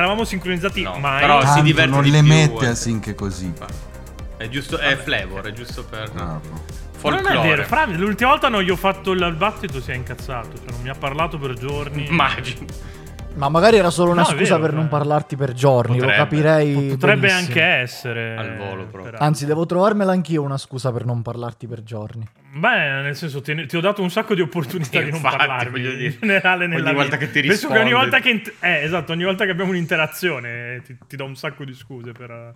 eravamo sincronizzati No, mai. però- si Tanto diverte non di le più, mette a sync così. È giusto, è flavor, è giusto per Bravo. Ma non è folklore. vero, Fra, l'ultima volta non gli ho fatto il battito, si è incazzato. Cioè, non mi ha parlato per giorni. Immagino. Ma magari era solo una No, scusa vero, per non eh. parlarti per giorni, Potrebbe. lo capirei. Potrebbe benissimo. anche essere. Al volo, proprio. Anzi, devo trovarmela anch'io una scusa per non parlarti per giorni. Beh, nel senso, ti, ti ho dato un sacco di opportunità Sì, di non parlarmi voglio dire, in generale nella ogni volta vita. che ti Penso che ogni volta che, eh, esatto, ogni volta che abbiamo un'interazione ti, ti do un sacco di scuse per,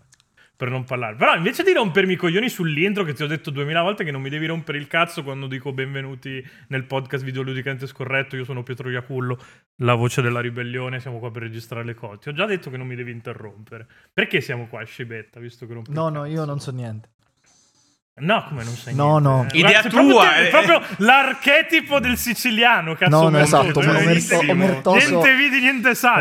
per non parlare. Però invece di rompermi i coglioni sull'intro che ti ho detto duemila volte che non mi devi rompere il cazzo quando dico benvenuti nel podcast videoludicamente scorretto, io sono Pietro Iacullo, la voce della ribellione, siamo qua per registrare le cose. Ti ho già detto che non mi devi interrompere. Perché siamo qua Scibetta, visto che rompi No, no, io non so niente. No, come non sai No, niente? no. Eh, Idea proprio tua, te- eh. proprio l'archetipo del siciliano, cazzo. No, no, esatto, omerto- omertoso- Niente vidi, niente sacci.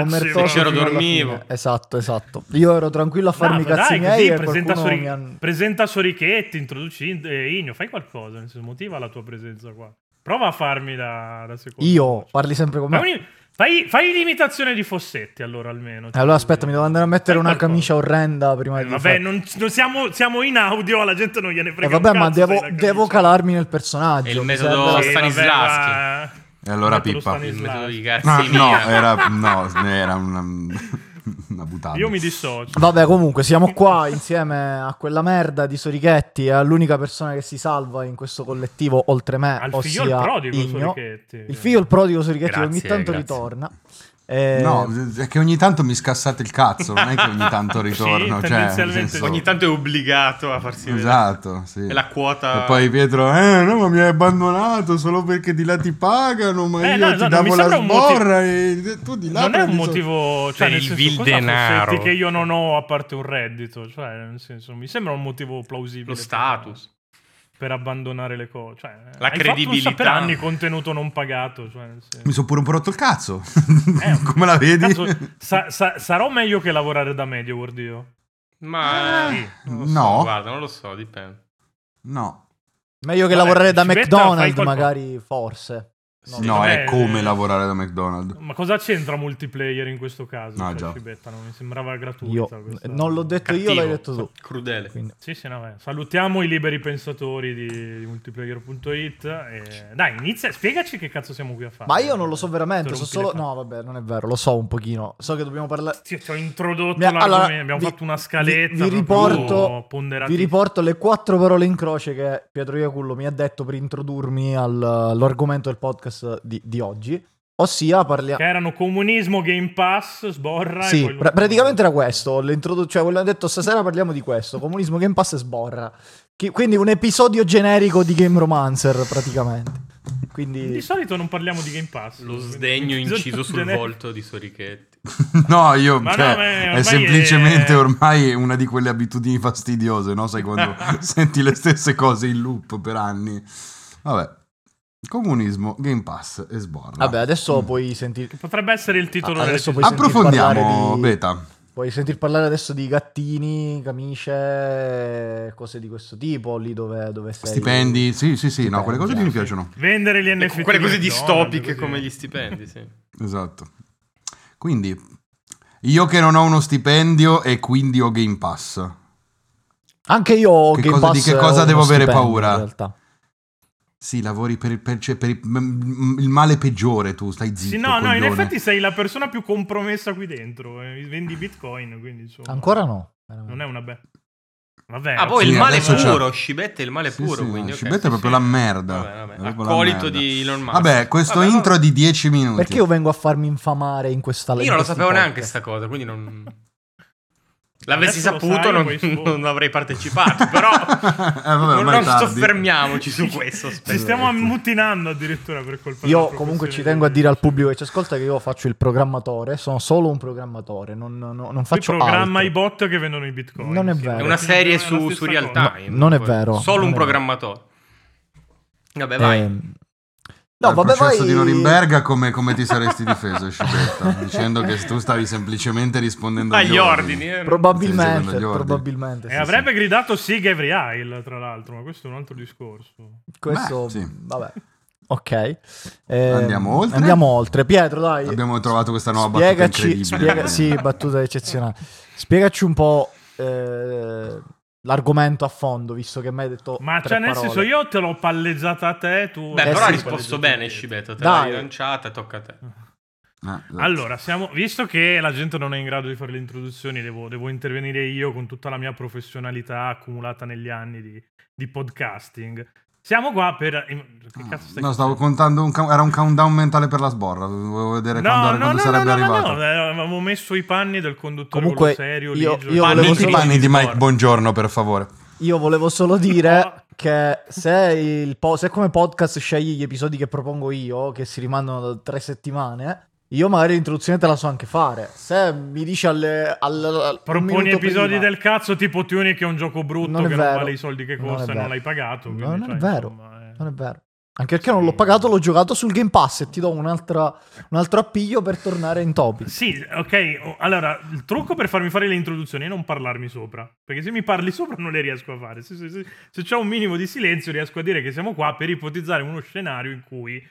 Alla dormivo. Esatto, esatto. Io ero tranquillo a farmi i No, cazzi dai, miei così, e presenta, Sori- mi han- presenta Sorichetti, introduci eh, Igno, fai qualcosa, nel senso, motiva la tua presenza qua. Prova a farmi da, da secondo. Io, parli sempre con me. Un- fai, fai l'imitazione di Fossetti allora almeno. Eh, Allora aspetta, mi devo andare a mettere Fai una qualcosa. camicia orrenda prima Eh, di vabbè, non, non siamo, siamo in audio, la gente non gliene Eh, frega un vabbè, ma cazzo, devo, la devo calarmi nel personaggio. È il metodo serve la- Sì, Stanislavski. vabbè, ma- E allora Pippa. Il metodo di No, Garzia. no, era, no, era una, una buttata. Io mi dissocio. Vabbè, comunque, siamo qua insieme a quella merda di Sorichetti e all'unica persona che si salva in questo collettivo oltre me, Al ossia figlio il prodigo Igno. Sorichetti. Il figlio il prodigo Sorichetti che ogni Grazie, tanto grazie. ritorna. Eh, No, è che ogni tanto mi scassate il cazzo, non è che ogni tanto ritorno. cioè, nel tendenzialmente senso- Ogni tanto è obbligato a farsi vedere. Esatto, sì. È la quota. E poi Pietro, eh no, ma mi hai abbandonato solo perché di là ti pagano, ma Eh, io no, ti no, non davo la motivo- sborra e tu di là non è un prendi so- motivo, cioè Per il senso, vil denaro. Che io non ho a parte un reddito, cioè nel senso, mi sembra un motivo plausibile. Lo status. Per abbandonare le cose, cioè, La hai credibilità. Fatto per anni contenuto non pagato, cioè, senso. Mi sono pure un po' rotto il cazzo. Eh, Come la vedi? cazzo, sa- sa- sarò meglio che lavorare da medio, World io. Ma Sì. non lo so, No. guarda, non lo so, dipende. No. Meglio che Vabbè, lavorare da McDonald's, magari, forse. No, Sì, no, vabbè, è come eh, lavorare da McDonald's. Ma cosa c'entra multiplayer in questo caso? No, Cioè, già. Non mi sembrava gratuita. Io questa- non l'ho detto io, Cattivo. l'hai detto tu. Crudele. Quindi- Sì, sì, no, beh. Salutiamo i liberi pensatori di, di multiplayer.it. E... Dai, inizia, spiegaci che cazzo siamo qui a fare. Ma io non lo so veramente, so solo... No, vabbè, non è vero, lo so un pochino. So che dobbiamo parlare... Sì, ti ho introdotto Mi allora, abbiamo vi- fatto una scaletta. vi- vi riporto-. Vi riporto le quattro parole in croce che Pietro Iacullo mi ha detto per introdurmi al- all'argomento del podcast di, di oggi. Ossia, parliamo... Che erano comunismo, Game Pass, sborra. Sì, lo- praticamente era questo. l'introdu- Cioè, quello che ho detto stasera parliamo di questo: comunismo, Game Pass e sborra. Chi- quindi un episodio generico di Game Romancer, praticamente. Di Quindi. solito non parliamo di Game Pass. Lo sdegno inciso sul generico. volto di Sorichetti. No, io, Ma cioè, no, ma è semplicemente è- ormai una di quelle abitudini fastidiose, no? Sai quando senti le stesse cose in loop per anni. Vabbè, comunismo, Game Pass e sborra. Vabbè, adesso Mm. puoi sentire. Potrebbe essere il titolo Ah, adesso puoi Approfondiamo, parlare di- Beta. Puoi sentir parlare adesso di gattini, camicie, cose di questo tipo, lì dove, dove sei. Stipendi, sì, sì, sì, no, Stipendi, quelle cose lì sì. mi piacciono. Vendere gli E NFT. quelle cose di distopiche come gli stipendi, sì. Esatto. Quindi, io che non ho uno stipendio e quindi ho Game Pass. Anche io ho Che Game cosa- di Pass che e cosa devo avere stipendio, paura? In realtà. Sì, lavori per, per- cioè, per il, male peggiore, tu stai zitto. Sì, no, no, in coglione. effetti sei la persona più compromessa qui dentro. eh, Vendi bitcoin, quindi insomma. Ancora no. Non è una be... Vabbè. Ah, poi Sì, il male adesso c'è- puro, Scibetta è il male Sì, puro, sì, quindi ok. Scibetta Sì, è proprio sì. la merda. Vabbè, Accolito di Elon Musk. Vabbè, questo Vabbè, intro vabbè. di 10 minuti. Perché io vengo a farmi infamare in questa Io non lo sapevo neanche podcast? sta cosa, quindi non... L'avessi saputo sai, non, non avrei partecipato, però Eh, vabbè, non, soffermiamoci su questo. Ci stiamo ammutinando addirittura per colpa Io comunque ci tengo a di- dire al pubblico che ci ascolta che io faccio il programmatore, sono solo un programmatore, non, non- non faccio programma altro. i bot che vendono i bitcoin. Non è vero. È una serie su, su real time. No, non è vero, Solo un è programmatore. Vabbè, vai. Ehm, No, Al vabbè, processo vai. di Norimberga come, come ti saresti difeso, Scibetta? dicendo che tu stavi semplicemente rispondendo Agli ordini. eh. Probabilmente, Sì, sì, agli ordini. probabilmente. E sì, avrebbe gridato Sig Every Isle, tra l'altro, ma questo è un altro discorso. sì. Questo, Beh, sì. vabbè. Ok. Eh, Andiamo oltre? Andiamo oltre. Pietro, dai. Abbiamo trovato questa nuova battuta Spiegaci, incredibile. spiega- sì, battuta eccezionale. Spiegaci un po' eh, l'argomento a fondo, visto che mi hai detto. Ma tre cioè, nel parole. senso, io te l'ho palleggiata a te, tu... Beh, Eh però sì, ha risposto bene, Scibeto. Te l'hai Dai. lanciata e tocca a te. Ah, esatto. Allora, siamo, visto che la gente non è in grado di fare le introduzioni, devo, devo intervenire io con tutta la mia professionalità accumulata negli anni di, di podcasting. Siamo qua per... Che cazzo stai No, stavo contando, un count- era un countdown mentale per la sborra. Volevo vedere quando, quando sarebbe no, arrivato. no, eh, avevamo messo i panni del conduttore Comunque, serio, io- io Panni solo- I panni di Mike, buongiorno per favore. Io volevo solo dire che se, il po- se come podcast scegli gli episodi che propongo io, che si rimandano da tre settimane, io magari l'introduzione te la so anche fare. Se mi dici alle, al, al- Proponi episodi prima- del cazzo tipo Tunic che è un gioco brutto Non è che vero. non vale i soldi che è costa e non l'hai pagato. quindi, Non è cioè, vero. insomma, eh. Non è vero. Anche perché non l'ho pagato, l'ho giocato sul Game Pass e ti do un altro appiglio per tornare in topic. Sì, ok. Allora, il trucco per farmi fare le introduzioni è non parlarmi sopra. Perché se mi parli sopra non le riesco a fare. Se, se- se- se c'è un minimo di silenzio riesco a dire che siamo qua per ipotizzare uno scenario in cui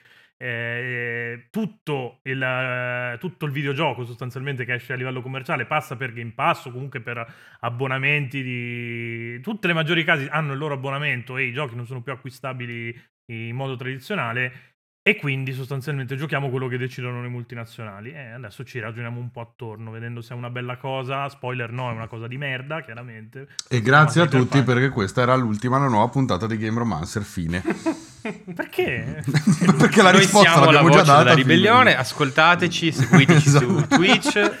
eh, tutto, il, eh, tutto il videogioco sostanzialmente che esce a livello commerciale passa per Game Pass o comunque per abbonamenti di... Tutte le maggiori casi hanno il loro abbonamento e i giochi non sono più acquistabili in modo tradizionale e quindi sostanzialmente giochiamo quello che decidono le multinazionali. E adesso ci ragioniamo un po' attorno, vedendo se è una bella cosa. Spoiler, no, è una cosa di merda, chiaramente. E grazie a tutti Pan. perché questa era l'ultima, la nuova puntata di Game Romancer. Fine. Perché? perché la Noi risposta siamo la l'abbiamo voce già data. della fine. ribellione. Ascoltateci, seguiteci su Esatto. Twitch,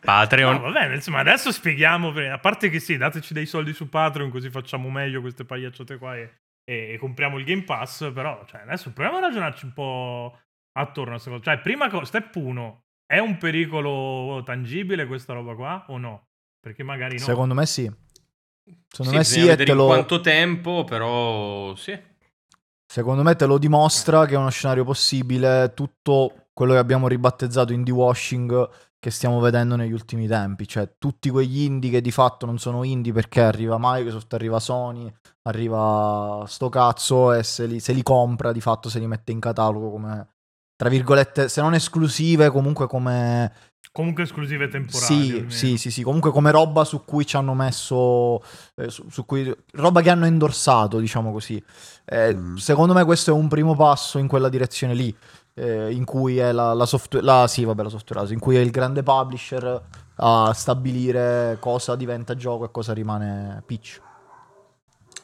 Patreon. No, va bene, insomma, adesso spieghiamo. A parte che sì, dateci dei soldi su Patreon, così facciamo meglio queste pagliacciate qua e, e- e compriamo il Game Pass. Però, cioè, adesso proviamo a ragionarci un po' attorno a questa cosa. Cioè, prima cosa, step 1, è un pericolo tangibile questa roba qua o no? Perché magari no. Secondo me sì. Secondo Sì, me sì, e te in lo, quanto tempo, però sì. secondo me te lo dimostra che è uno scenario possibile. Tutto quello che abbiamo ribattezzato indie washing che stiamo vedendo negli ultimi tempi. Cioè, tutti quegli indie che di fatto non sono indie perché arriva Microsoft, arriva Sony, arriva sto cazzo e se li, se li compra di fatto se li mette in catalogo come. Tra virgolette, se non esclusive, comunque come Comunque esclusive temporali. Sì, almeno. sì, sì, sì, comunque come roba su cui ci hanno messo, eh, su, su cui, roba che hanno endorsato, diciamo così. Eh, Mm. Secondo me questo è un primo passo in quella direzione lì, eh, in cui è la, la software, la, sì, vabbè, la software house, in cui è il grande publisher a stabilire cosa diventa gioco e cosa rimane pitch.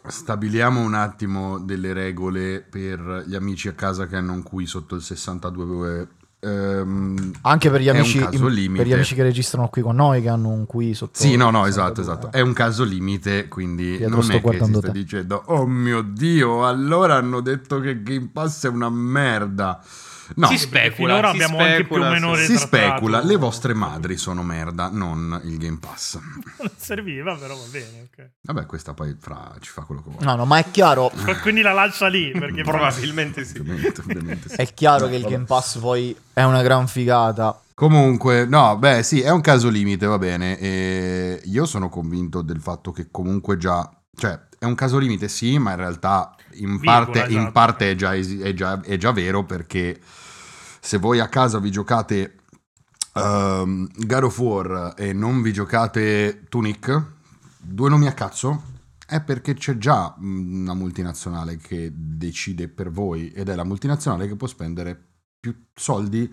Stabiliamo un attimo delle regole per gli amici a casa che hanno un qui sotto il 62. ehm, Anche per gli, amici, in- per gli amici che registrano qui con noi, che hanno un qui sotto... Sì, no, no, esatto, esatto. eh. È un caso limite, quindi Pietro, non sto è che si guardando sta te. dicendo "Oh mio Dio, allora hanno detto che Game Pass è una merda". No, Si specula, finora si abbiamo anche più o specula, meno si specula, le vostre madri sono merda, non il Game Pass. Non serviva, però va bene, ok. Vabbè, questa poi fra ci fa quello che vuole. No, no, ma è chiaro, Quindi la lascia lì, perché Probabilmente sì. Ovviamente, ovviamente sì. è chiaro No, che il vabbè. Game Pass poi è una gran figata. Comunque, no, beh, sì, è un caso limite, va bene. E io sono convinto del fatto che comunque già, cioè, è un caso limite, sì, ma in realtà in Virgola, parte, in esatto. parte è, già, è già- è già vero perché se voi a casa vi giocate ehm, God of War e non vi giocate Tunic, due nomi a cazzo, è perché c'è già una multinazionale che decide per voi ed è la multinazionale che può spendere più soldi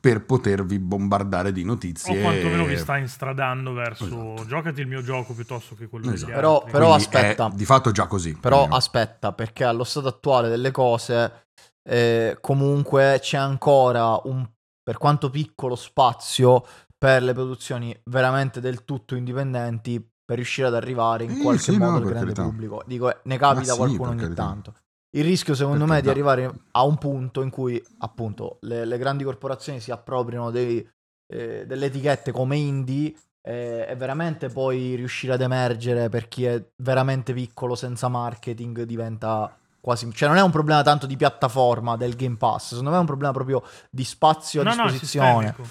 per potervi bombardare di notizie. O quantomeno vi sta instradando verso Esatto. giocati il mio gioco piuttosto che quello Esatto. degli Però- altri. però- Quindi aspetta. È di fatto già così. Però almeno. aspetta, perché allo stato attuale delle cose, eh, comunque c'è ancora un, per quanto piccolo, spazio per le produzioni veramente del tutto indipendenti per riuscire ad arrivare in Sì, qualche sì, modo no, al grande carità. pubblico. Dico, eh, ne capita Ma sì, qualcuno ogni carità. tanto. Il rischio, secondo Per me, di carità. arrivare a un punto in cui, appunto, le, le grandi corporazioni si appropriano dei- eh, delle etichette come indie eh, e veramente poi riuscire ad emergere per chi è veramente piccolo senza marketing diventa quasi cioè non è un problema tanto di piattaforma del Game Pass secondo me è un problema proprio di spazio a No, no, disposizione sistemico.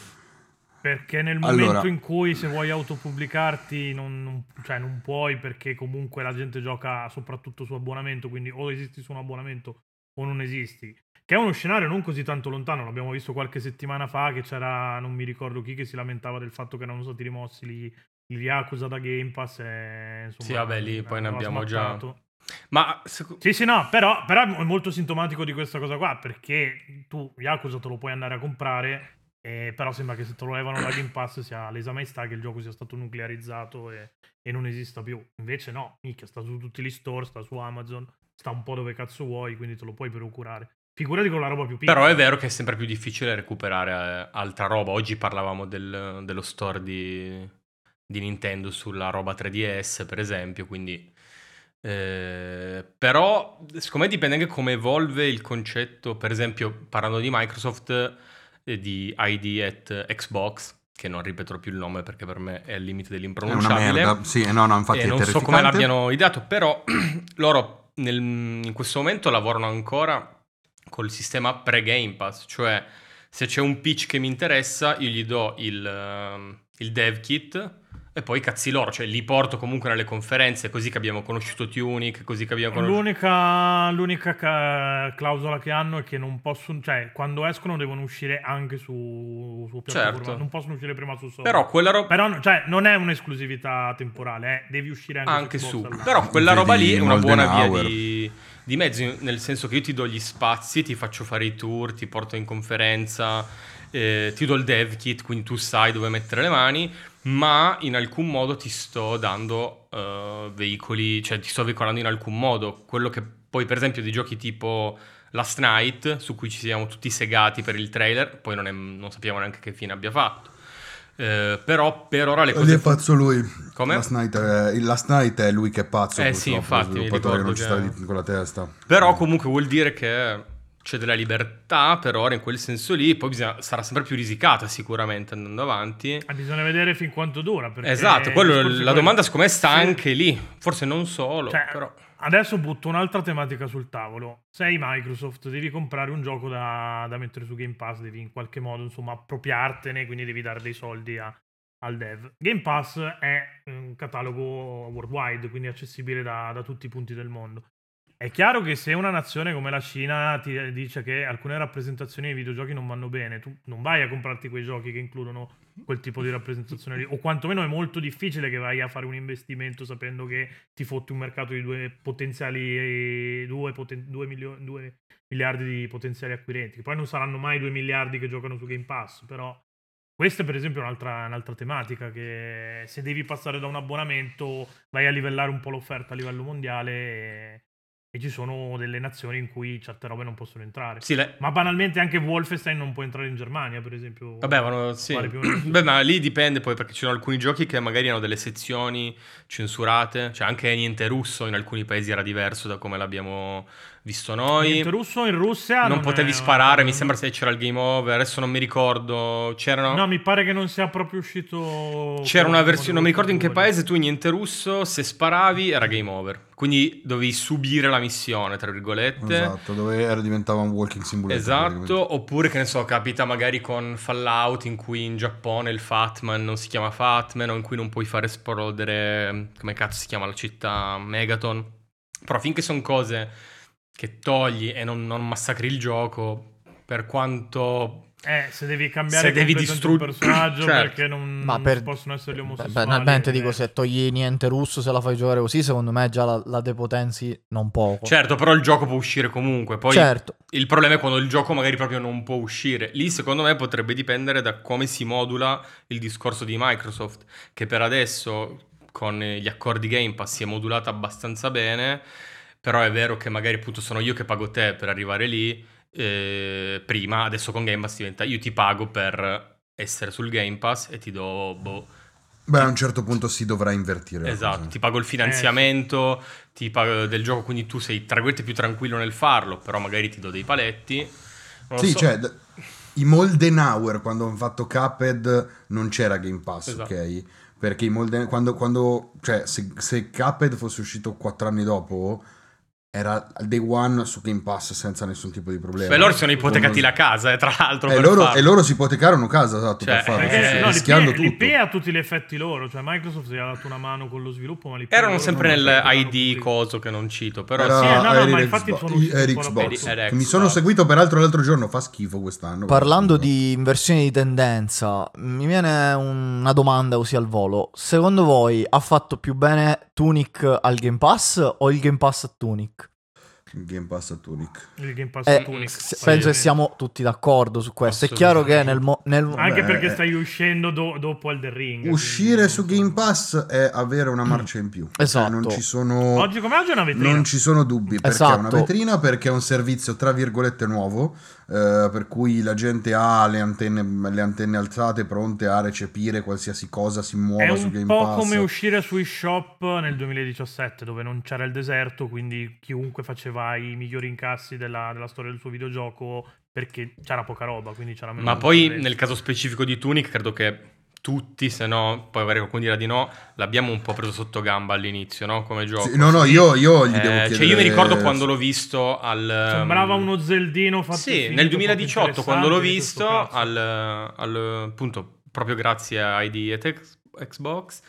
Perché nel Allora- momento in cui se vuoi autopubblicarti non, non- cioè non puoi perché comunque la gente gioca soprattutto su abbonamento, quindi o esisti su un abbonamento o non esisti. Che è uno scenario non così tanto lontano, l'abbiamo visto qualche settimana fa che c'era, non mi ricordo chi, che si lamentava del fatto che erano stati rimossi gli, gli Yakuza da Game Pass e insomma... Sì, vabbè, lì poi ne abbiamo già- smattato. Ma Sì, sì, no, però, però è molto sintomatico di questa cosa qua, perché tu Yakuza te lo puoi andare a comprare, eh, però sembra che se te lo levano da Game Pass sia l'esa maestà che il gioco sia stato nuclearizzato e, e non esista più. Invece no, minchia, sta su tutti gli store, sta su Amazon, sta un po' dove cazzo vuoi, quindi te lo puoi procurare. Figurati con la roba più piccola. Però è vero che è sempre più difficile recuperare eh, altra roba. Oggi parlavamo del- dello store di, di Nintendo sulla roba 3DS, per esempio, quindi... eh, però, secondo me dipende anche come evolve il concetto, per esempio, parlando di Microsoft, eh, di ID at Xbox, che non ripeterò più il nome perché per me è al limite È una dell'impronunciabile. merda. Sì, no, no, infatti E è non so come l'abbiano ideato, però loro nel- in questo momento lavorano ancora col sistema pre-Game Pass, cioè se c'è un pitch che mi interessa, io gli do il, ehm, il dev kit e poi cazzi loro, cioè li porto comunque nelle conferenze, così che abbiamo conosciuto Tunic, così che abbiamo conosciuto... L'unica, l'unica ca- clausola che hanno è che non possono, cioè, quando escono devono uscire anche su, su piattaforma, Certo. non possono uscire prima su Sony. Però quella roba... Però, cioè, non è un'esclusività temporale, eh, devi uscire anche, anche su. su. Però quella Vedi roba lì è una buona via di, di mezzo, nel senso che io ti do gli spazi, ti faccio fare i tour, ti porto in conferenza, eh, ti do il dev kit, quindi tu sai dove mettere le mani, ma in alcun modo ti sto dando eh, veicoli, cioè ti sto veicolando in alcun modo. Quello che poi, per esempio, di giochi tipo Last Night, su cui ci siamo tutti segati per il trailer, poi non, è- non sappiamo neanche che fine abbia fatto. Eh, però per ora le Lì cose è pazzo lui. Come? Last Night è, il Last Night è lui che è pazzo. Eh sì, infatti, mi che non ricordo ci sta con la testa. Però comunque vuol dire che c'è della libertà per ora in quel senso lì, poi bisogna- sarà sempre più risicata sicuramente andando avanti. Eh, bisogna vedere fin quanto dura. Esatto, quello- la quello. domanda secondo me sta Se- anche lì, forse non solo, Cioè, però... Adesso butto un'altra tematica sul tavolo. Sei Microsoft, devi comprare un gioco da, da mettere su Game Pass, devi in qualche modo insomma appropriartene, quindi devi dare dei soldi a- al dev. Game Pass è un catalogo worldwide, quindi accessibile da, da tutti i punti del mondo. È chiaro che se una nazione come la Cina ti dice che alcune rappresentazioni dei videogiochi non vanno bene, tu non vai a comprarti quei giochi che includono quel tipo di rappresentazione lì. O quantomeno è molto difficile che vai a fare un investimento sapendo che ti fotti un mercato di due potenziali, due, poten- due milio- due miliardi di potenziali acquirenti. Che poi non saranno mai due miliardi che giocano su Game Pass, però questa per esempio è un'altra, un'altra tematica che se devi passare da un abbonamento vai a livellare un po' l'offerta a livello mondiale e, e ci sono delle nazioni in cui certe robe non possono entrare. Sì, le- Ma banalmente anche Wolfenstein non può entrare in Germania, per esempio. Vabbè, ma no, sì. Beh, ma lì dipende poi perché ci sono alcuni giochi che magari hanno delle sezioni censurate, cioè anche niente russo in alcuni paesi era diverso da come l'abbiamo visto noi. Niente russo in Russia non non potevi è- sparare, mi sembra se c'era il game over, adesso non mi ricordo, c'erano... No, mi pare che non sia proprio uscito. C'era una versione, non mi ricordo in che paese, tu niente russo, se sparavi era game over. Quindi dovevi subire la missione, tra virgolette. Esatto, dove era, diventava un walking simulator. Esatto, oppure che ne so, capita magari con Fallout in cui in Giappone il Fatman non si chiama Fatman o in cui non puoi fare esplodere, come cazzo si chiama la città, Megaton. Però finché sono cose che togli e non, non massacri il gioco, per quanto... Eh, se devi cambiare Se devi completamente distru- un personaggio Certo. perché non, Ma non per- possono essere gli Beh, omosessuali. banalmente eh, dico, se togli niente russo, se la fai giocare così, secondo me già la, la depotenzi non poco. Certo, però il gioco può uscire comunque. Poi Certo. il problema è quando il gioco magari proprio non può uscire. Lì secondo me potrebbe dipendere da come si modula il discorso di Microsoft, che per adesso con gli accordi Game Pass si è modulata abbastanza bene, però è vero che magari appunto sono io che pago te per arrivare lì, eh, prima, adesso con Game Pass diventa io ti pago per essere sul Game Pass e ti do... Boh, Beh, a un certo punto si dovrà invertire. Esatto, ti pago il finanziamento ti pago del gioco, quindi tu sei tra virgolette più tranquillo nel farlo, però magari ti do dei paletti. Sì, so. cioè, d- i Moldenhauer quando hanno fatto Cuphead non c'era Game Pass, Esatto. ok? Perché i Molden- quando, quando cioè, se, se Cuphead fosse uscito quattro anni dopo, era al day one su Game Pass senza nessun tipo di problema. Beh, loro si sono ipotecati Con- la casa, eh, tra l'altro. E per loro, e loro si ipotecarono casa, esatto, Cioè, per farlo, perché- sì, no, rischiando l'IP, tutto. l'IP ha tutti gli effetti loro, cioè Microsoft gli ha dato una mano con lo sviluppo, ma l'IP Erano sempre non nel ID coso che non cito, però Era Sì, no, no, ma infatti Xbox- sono po' Xbox, mi sono seguito peraltro l'altro giorno, fa schifo quest'anno. Parlando di inversione di tendenza, mi viene una domanda così al volo. Secondo voi ha fatto più bene Tunic al Game Pass o il Game Pass a Tunic? Game Pass a Tunic. Il Game Pass Eh, Tunic. Sì. penso che siamo tutti d'accordo su questo. È chiaro che nel, mo- nel- Anche Beh, perché eh. stai uscendo do- dopo Elden Ring. Uscire quindi- su Game Pass è avere una marcia in più. Cioè, Esatto. non ci sono... Oggi come oggi è una vetrina. Non ci sono dubbi perché è una Esatto. vetrina, perché è un servizio tra virgolette nuovo, eh, per cui la gente ha le antenne, le antenne alzate pronte a recepire qualsiasi cosa si È muova su un Game po' Pass. come uscire su eShop nel 2017, dove non c'era il deserto, quindi chiunque faceva i migliori incassi della, della storia del suo videogioco perché c'era poca roba, quindi c'era meno Ma poi nel caso specifico di Tunic credo che tutti, se no, poi magari qualcuno dirà di no, l'abbiamo un po' preso sotto gamba all'inizio, no? Come gioco. Sì, no, no, io, io gli Eh, devo chiedere... Cioè io mi ricordo quando l'ho visto al... Sembrava uno zeldino fatto Sì, nel poco 2018 quando l'ho visto, al, al- appunto, proprio grazie a ID e Xbox,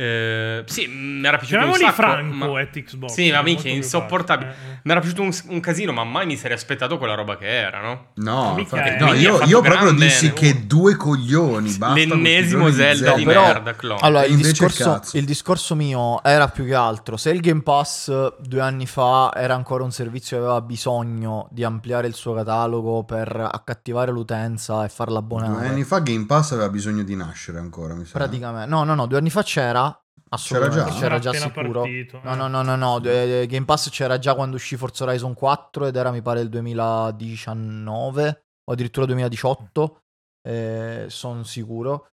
eh, sì, mi era piaciuto un Chiamiamoli sacco. Franco ma- e Xbox. Sì, ma minchia, insopportabile. Eh, eh. Mi era piaciuto un, un casino, ma mai mi sarei aspettato quella roba che era, no? No, Mica no, io, io proprio dissi che due coglioni, basta L'ennesimo questi giorni Zelda di però- merda, clone. Allora, il discorso, il discorso mio era più che altro, se il Game Pass due anni fa era ancora un servizio che aveva bisogno di ampliare il suo catalogo per accattivare l'utenza e farla Due abbonare, anni fa Game Pass aveva bisogno di nascere ancora, mi sa. praticamente, no, no, no, due anni fa c'era, assolutamente, già? c'era Era già sicuro. partito, No, eh. no, no, no, no, eh, Game Pass c'era già quando uscì Forza Horizon 4 ed era mi pare il 2019 o addirittura 2018, sono sicuro,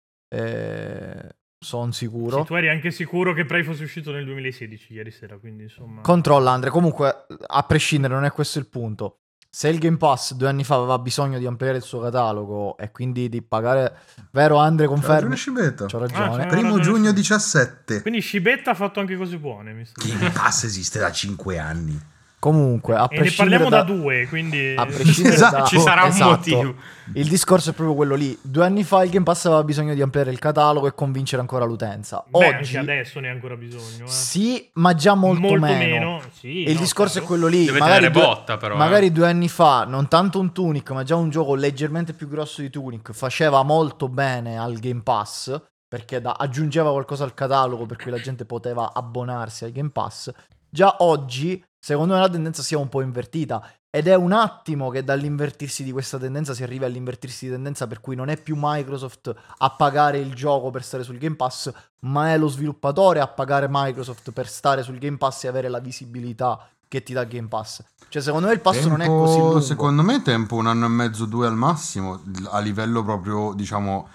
sono sicuro. Sì, tu eri anche sicuro che Prey fosse uscito nel 2016 ieri sera, quindi insomma... Controlla Andre, comunque a prescindere non è questo il punto. Se il Game Pass due anni fa aveva bisogno di ampliare il suo catalogo e quindi di pagare... Vero Andre, C'ha confermi? ragione Scibetta. C'ho Ah, ragione. c'è- Primo ragione, giugno sì. 17. Quindi Scibetta ha fatto anche cose buone, mi Game Pass esiste da 5 anni. Comunque, a E ne prescindere parliamo da... da due, quindi... A prescindere Esatto, da... Ci sarà un esatto. motivo. Il discorso è proprio quello lì. Due anni fa il Game Pass aveva bisogno di ampliare il catalogo e convincere ancora l'utenza. Beh, Oggi anche adesso ne ha ancora bisogno. Eh. sì, ma già molto, meno. sì, E il no, discorso chiaro. è quello lì. Deve magari due, botta, però, eh. magari due anni fa, non tanto un Tunic, ma già un gioco leggermente più grosso di Tunic, faceva molto bene al Game Pass. Perché da- aggiungeva qualcosa al catalogo per cui la gente poteva abbonarsi al Game Pass. Già oggi, secondo me, la tendenza sia un po' invertita. Ed è un attimo che dall'invertirsi di questa tendenza si arriva all'invertirsi di tendenza per cui non è più Microsoft a pagare il gioco per stare sul Game Pass, ma è lo sviluppatore a pagare Microsoft per stare sul Game Pass e avere la visibilità che ti dà Game Pass. Cioè, secondo me il passo non è Tempo- così lungo. Secondo me tempo un anno e mezzo, due al massimo, a livello proprio, diciamo,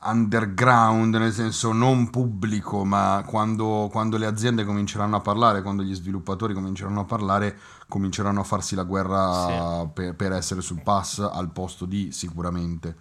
underground, nel senso non pubblico, ma quando, quando le aziende cominceranno a parlare, quando gli sviluppatori cominceranno a parlare, cominceranno a farsi la guerra per, per essere sul pass al posto di sicuramente.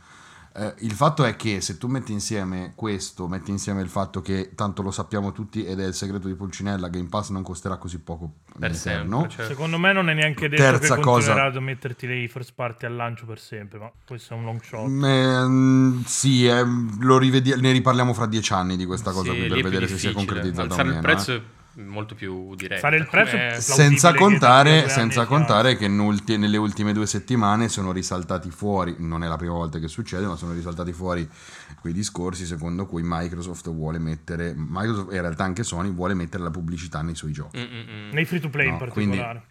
Eh, il fatto è che se tu metti insieme questo, metti insieme il fatto che tanto lo sappiamo tutti ed è il segreto di Pulcinella, Game Pass non costerà così poco Per sempre. cioè. Secondo me non è neanche detto Terza che cosa. continuerà a metterti le first party al lancio per sempre, ma questo è un long shot. Mm, ehm, sì, eh, lo rivedi- ne riparliamo fra dieci anni di questa cosa Sì, qui per è vedere se si è difficile. concretizzata o Alzare meno. il eh. prezzo è molto più diretto. Fare il plausibile Senza contare, senza contare che in ulti- nelle ultime due settimane sono risaltati fuori, non è la prima volta che succede, ma sono risaltati fuori quei discorsi secondo cui Microsoft vuole mettere, Microsoft e in realtà anche Sony vuole mettere la pubblicità nei suoi giochi. Mm, mm, mm. Nei free to play in No, quindi- particolare.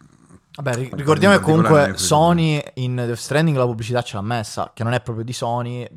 Vabbè, ricordiamo che comunque Sony in Death Stranding la pubblicità ce l'ha messa, che non è proprio di Sony.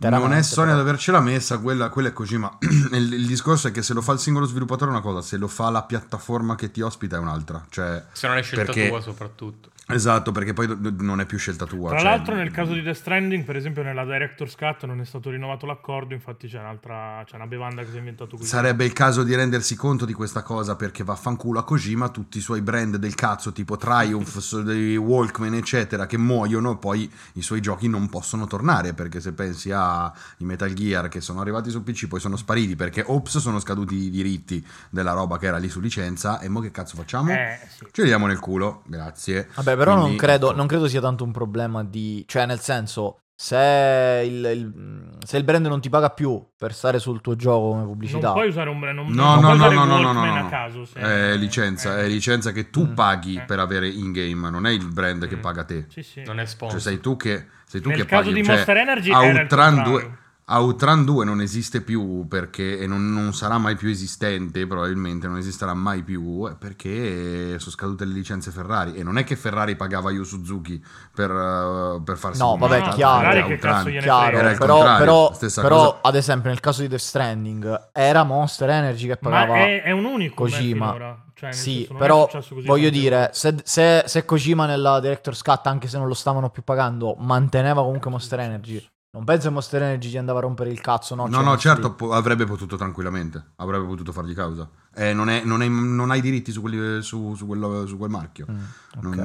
Non è Sony ad però. avercela messa, quella, quella è così, ma il, il discorso è che se lo fa il singolo sviluppatore è una cosa, se lo fa la piattaforma che ti ospita è un'altra. Cioè, Se non è scelta perché- tua soprattutto. Esatto, perché poi non è più scelta tua. Tra cioè- l'altro, nel caso di Death Stranding, per esempio, nella Director's Cut non è stato rinnovato l'accordo. Infatti, c'è un'altra. C'è una bevanda che si è inventato qui. Sarebbe il caso di rendersi conto di questa cosa perché vaffanculo a Kojima tutti i suoi brand del cazzo tipo Triumph, Walkman eccetera che muoiono poi i suoi giochi non possono tornare perché se pensi ai Metal Gear che sono arrivati su PC poi sono spariti perché ops sono scaduti i diritti della roba che era lì su licenza e mo che cazzo facciamo? Eh, sì. Ci vediamo nel culo, grazie. Vabbè, però non Quindi- credo, non credo sia tanto un problema di... Cioè, nel senso, se il, il- se il brand non ti paga più per stare sul tuo gioco come pubblicità... Non puoi usare un brand. Non, No, non no, puoi no, usare no, no, no, no, a no. caso. se- È licenza, eh. è licenza che tu Mm. paghi Eh. per avere in game, non è il brand che Mm. paga te. Sì, sì. Non è Cioè sponsor. sei tu che, sei tu Nel che caso paghi. di cioè, Monster Energy era il Outrun contrario. 2, Outrun 2 non esiste più perché e non, non sarà mai più esistente, probabilmente non esisterà mai più perché sono scadute le licenze Ferrari. E non è che Ferrari pagava Yu Suzuki per, eh, per farsi No, vabbè, mercato, chiaro. che cazzo Chiaro, Era il però, però, però, cosa. ad esempio nel caso di Death Stranding era Monster Energy che Ma pagava è, è un unico Kojima. Cioè, sì, però voglio dire, se, se, se Kojima nella Director's Cut, anche se non lo stavano più pagando, manteneva comunque Monster Energy, non penso che Monster Energy gli andava a rompere il cazzo, no? No, Cioè, no, certo, po- avrebbe potuto tranquillamente, avrebbe potuto fargli causa. Eh, non, è- non è- non hai diritti su, quelli- su- su quello- su quel marchio. Mm, ok.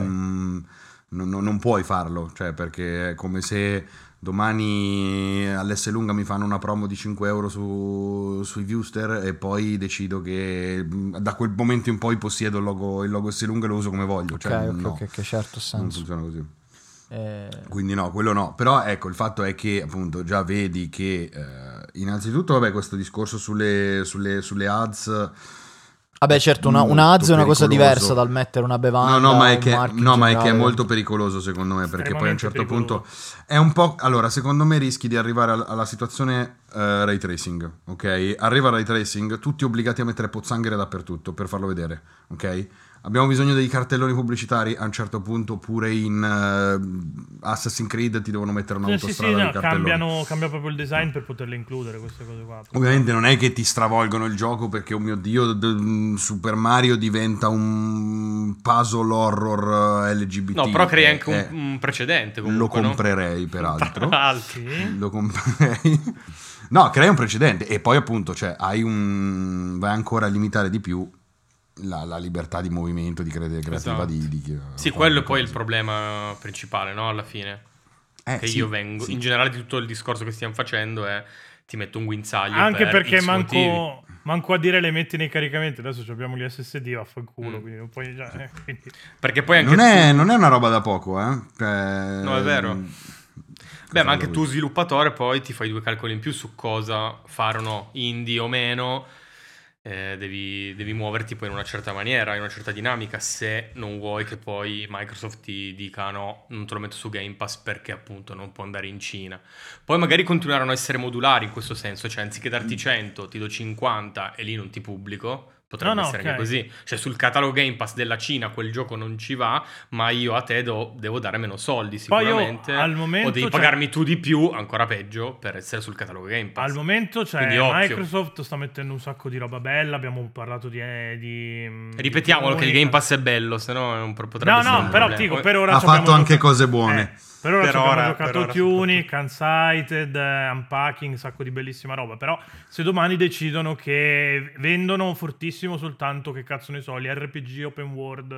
Non, non- puoi farlo, cioè, perché è come se domani all'S lunga mi fanno una promo di 5 euro su, sui Viewster e poi decido che mh, da quel momento in poi possiedo il logo, il logo S lunga e lo uso come voglio. Ok, Cioè, ok, no, ok, ok, certo, ha non senso. funziona così. Eh, Quindi no, quello no. Però ecco, il fatto è che appunto già vedi che eh, innanzitutto, vabbè, questo discorso sulle, sulle, sulle ads... Vabbè, certo, una, una ads è una cosa pericoloso. diversa dal mettere una bevanda. No, no, ma è che, no, ma è che è molto pericoloso secondo me, perché poi a un certo Estremamente punto è un po'... Allora, secondo me rischi di arrivare al- alla situazione eh, ray tracing, ok? Arriva il ray tracing, tutti obbligati a mettere pozzanghere dappertutto per farlo vedere, ok? Abbiamo bisogno dei cartelloni pubblicitari a un certo punto, pure in eh, Assassin's Creed ti devono mettere Sì, sì, un'autostrada sì, dei no, cartelloni. cambiano, cambia proprio il design per poterle includere queste cose qua. Ovviamente non è che ti stravolgono il gioco perché, oh mio dio, d- Super Mario diventa un puzzle horror eh, LGBT. No, però crei anche Eh, un, un precedente Lo comunque, no? comprerei peraltro. Tra l'altro. Sì. Lo comprerei. No, crei un precedente e poi appunto, cioè, hai un... vai ancora a limitare di più la, la libertà di movimento, di cre- creativa Esatto. di, di chi Sì, quello è poi il problema principale, no? Alla fine. Eh, che sì, io vengo. sì. In generale, di tutto il discorso che stiamo facendo è ti metto un guinzaglio. Anche per perché X motivi. manco, manco a dire le metti nei caricamenti. Adesso abbiamo gli SSD, vaffanculo. Mm. Quindi non puoi già. eh, quindi- Perché poi anche Non tu- è, non è una roba da poco, eh. Cioè, No, è vero. Beh, ma anche tu sviluppatore poi ti fai due calcoli in più su cosa fare o no, indie o meno. Eh, devi, devi muoverti poi in una certa maniera, in una certa dinamica, se non vuoi che poi Microsoft ti dica no, non te lo metto su Game Pass perché appunto non può andare in Cina. Poi magari continueranno a essere modulari in questo senso, cioè anziché darti 100 ti do 50 e lì non ti pubblico. Potrebbe No, no, essere ok. anche così. Cioè sul catalogo Game Pass della Cina quel gioco non ci va, ma io a te do- devo dare meno soldi Poi io, sicuramente. al momento, o devi cioè- pagarmi tu di più, ancora peggio, per essere sul catalogo Game Pass. Al momento c'è Quindi. Microsoft sta mettendo un sacco di roba bella. Abbiamo parlato di. eh, di Ripetiamolo di che il. Game Pass è bello, se no è un po- potrebbe No, essere no, un però dico, per ora Ha fatto anche cose buone. Eh, per ora Per ci abbiamo ora, giocato per ora Tunic, Unsighted, eh, Unpacking, un sacco di bellissima roba. Però se domani decidono che vendono fortissimo soltanto, che cazzo ne so, gli RPG open world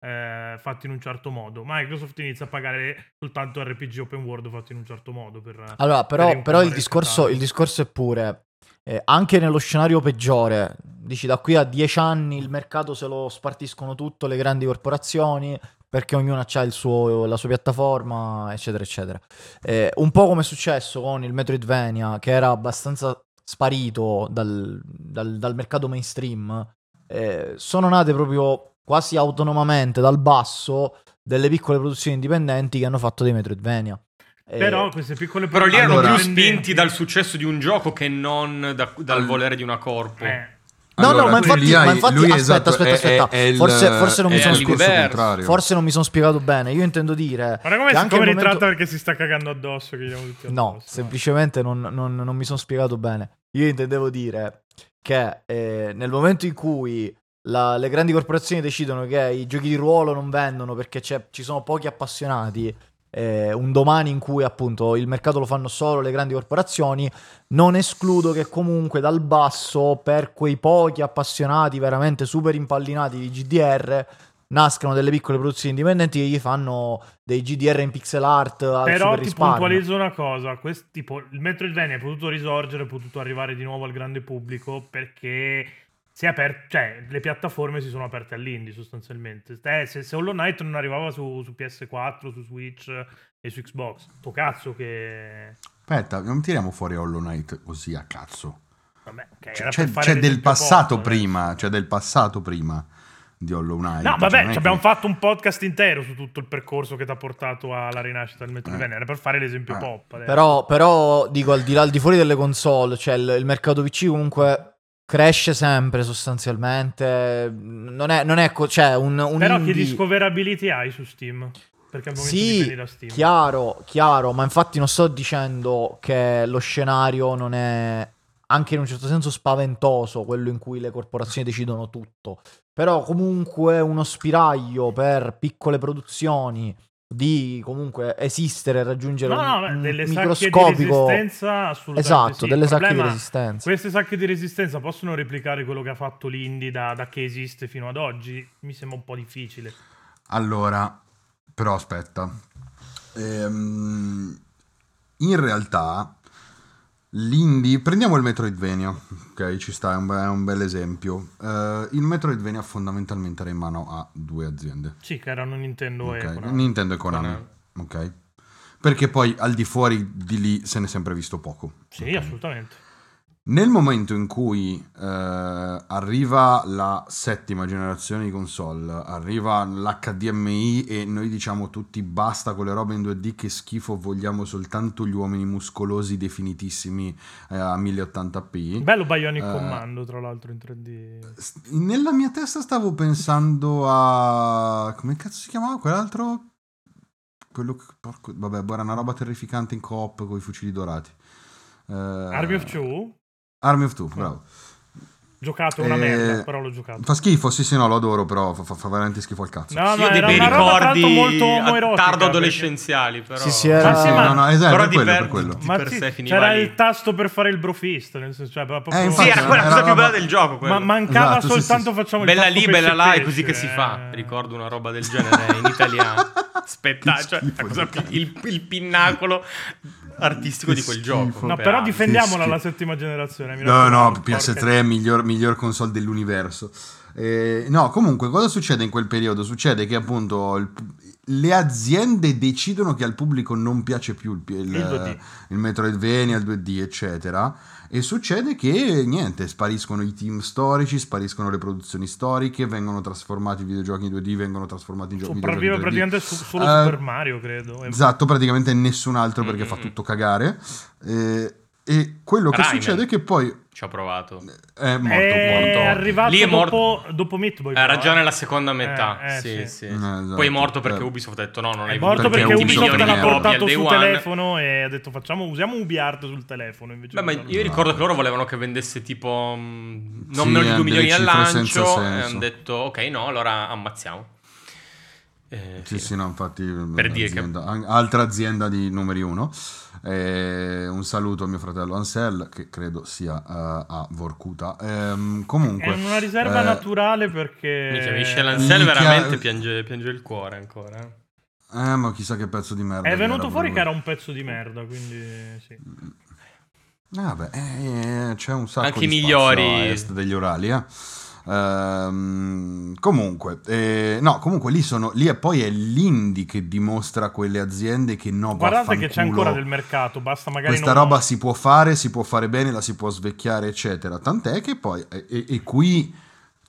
eh, fatti in un certo modo, Microsoft inizia a pagare soltanto RPG open world fatti in un certo modo. Per, Allora, per però, rimpiazzare però il, discorso, il discorso è pure, eh, anche nello scenario peggiore, dici da qui a dieci anni il mercato se lo spartiscono tutto le grandi corporazioni, perché ognuno ha il suo- la sua piattaforma, eccetera, eccetera. Eh, un po' come è successo con il Metroidvania, che era abbastanza sparito dal, dal- dal mercato mainstream, eh, sono nate proprio quasi autonomamente dal basso delle piccole produzioni indipendenti che hanno fatto dei Metroidvania. Eh, Però queste piccole Però lì erano Allora- più spinti dal successo di un gioco che non da- dal Al- volere di una corpo. Eh, No, Allora, no, ma infatti, hai- ma infatti aspetta, esatto, aspetta, aspetta. è- forse, forse non mi sono spiegato. Forse non mi sono spiegato bene. Io intendo dire. Guarda come, come al ritratta momento- perché si sta cagando addosso. Tutti No, addosso. semplicemente non, non- non mi sono spiegato bene. Io intendevo dire che eh, nel momento in cui la- le grandi corporazioni decidono che i giochi di ruolo non vendono perché c'è- ci sono pochi appassionati, eh, un domani in cui appunto il mercato lo fanno solo le grandi corporazioni, non escludo che comunque dal basso per quei pochi appassionati veramente super impallinati di GDR nascano delle piccole produzioni indipendenti che gli fanno dei GDR in pixel art al Però ti risparmio. puntualizzo una cosa, quest- tipo, il Metroidvania è potuto risorgere, è potuto arrivare di nuovo al grande pubblico perché aper- cioè, le piattaforme si sono aperte all'indie sostanzialmente. Eh, se, se Hollow Knight non arrivava su, su PS4, su Switch e su Xbox, to cazzo che... Aspetta, non tiriamo fuori Hollow Knight così a cazzo. Vabbè, ok, C'è, era c'è- fare c'è del passato pop, eh. prima, c'è del passato prima di Hollow Knight. No, Cioè, vabbè, non è ci abbiamo che- fatto un podcast intero su tutto il percorso che ti ha portato alla rinascita del Metroidvania. Era per fare l'esempio Eh. pop. adesso. Però, però, dico, al di là, al di fuori delle console, cioè il, il mercato PC comunque cresce sempre sostanzialmente. Non è, non è co- cioè un, un Però che indie- discoverability hai su Steam? Perché al momento Sì, da Steam. chiaro, chiaro, ma infatti non sto dicendo che lo scenario non è anche in un certo senso spaventoso, quello in cui le corporazioni decidono tutto. Però comunque uno spiraglio per piccole produzioni di comunque esistere e raggiungere No, no, un, sacche di microscopico resistenza assolutamente Esatto, sì. delle sacche di problema- resistenza. Queste sacche di resistenza possono replicare quello che ha fatto l'indie da, da che esiste fino ad oggi? Mi sembra un po' difficile. Allora, però aspetta. Ehm, in realtà, l'indie... Prendiamo il Metroidvania, ok? Ci sta, è un, be- è un bel esempio. Eh, il Metroidvania fondamentalmente era in mano a due aziende. Sì, che erano Nintendo ok? e Konami. Nintendo e Konami. Konami. Ok? Perché poi al di fuori di lì se ne è sempre visto poco. Sì, ok? assolutamente. Nel momento in cui eh, arriva la settima generazione di console, arriva l'HDMI e noi diciamo tutti basta con le robe in 2D, che schifo, vogliamo soltanto gli uomini muscolosi definitissimi eh, a 1080p. Bello Bionic Eh, Commando, tra l'altro, in 3D. S- Nella mia testa stavo pensando a... come cazzo si chiamava quell'altro? Quello che... porco- Vabbè, boh, era una roba terrificante in coop con i fucili dorati. Eh, Army of Two? Army of Two, bravo. Giocato, una Eh, merda, però l'ho giocato. Fa schifo, sì, sì, no, lo adoro, però fa, fa- veramente schifo al cazzo. No, Sì, no, io dei era bei ricordi molto tardo adolescenziali, però. Sì, sì, era- Ma sì, ma- no, no, esatto, però per quello, per- per quello. Ma per sì, sé c'era lì. il tasto per fare il brofist, nel senso, cioè, proprio- Eh, Sì, infatti, era quella era cosa più roba- bella del gioco. quello. ma mancava Esatto, sì, soltanto sì. facciamo il Bella tasto lì, bella là, è così che si eh. fa. Ricordo una roba del genere in italiano. Aspetta, Che cioè, la più- il, il pinnacolo artistico di quel schifo. gioco. No, per però anni. difendiamola la settima generazione. mi No, no, raccomando, PS3 porca- miglior, miglior console dell'universo. Eh, no, comunque, cosa succede in quel periodo? Succede che appunto il- le aziende decidono che al pubblico non piace più il, il, Il 2D. il Metroidvania, il 2D, eccetera. E succede che niente, spariscono i team storici, spariscono le produzioni storiche, vengono trasformati i videogiochi in 2D, vengono trasformati in giochi Sopravvive videogiochi 3D. praticamente su- solo Eh, Super Mario, credo. Esatto, praticamente nessun altro perché Mm, fa tutto cagare. Eh, e quello che Rayman. succede è che poi Ci ho provato. è morto. È morto. arrivato Lì è dopo, dopo Meat Boy. Però, già eh. nella seconda metà. Eh, eh, sì, sì. sì. Eh, esatto. Poi è morto perché Eh. Ubisoft ha detto no, non È hai morto Perché perché, Ubisoft Ubisoft l'ha portato al day su one. telefono e ha detto facciamo, usiamo UbiArt sul telefono. Invece Beh, ma io ricordo che loro volevano che vendesse tipo mm, non Sì, meno di eh, 2 milioni al lancio e hanno detto ok no allora ammazziamo Eh, Sì, sì, no, infatti. Per dire che- Altra azienda di numeri uno. Eh, un saluto a mio fratello Ansel, che credo sia eh, a Vorkuta. Ehm, comunque. È una riserva eh, naturale perché... Minchia, Michel Ansel Minchia- veramente piange, piange il cuore ancora eh. Eh, ma chissà che pezzo di merda. È venuto era fuori che proprio. era un pezzo di merda, quindi sì. Ah, beh, eh, c'è un sacco Anche i di migliori. spazio a est degli orali, eh. Ehm, comunque, eh, no, comunque lì sono lì e poi è l'indie che dimostra a quelle aziende che no, Guardate che c'è ancora del mercato, basta magari Questa non... roba si può fare, si può fare bene, la si può svecchiare, eccetera. Tant'è che poi, e- e qui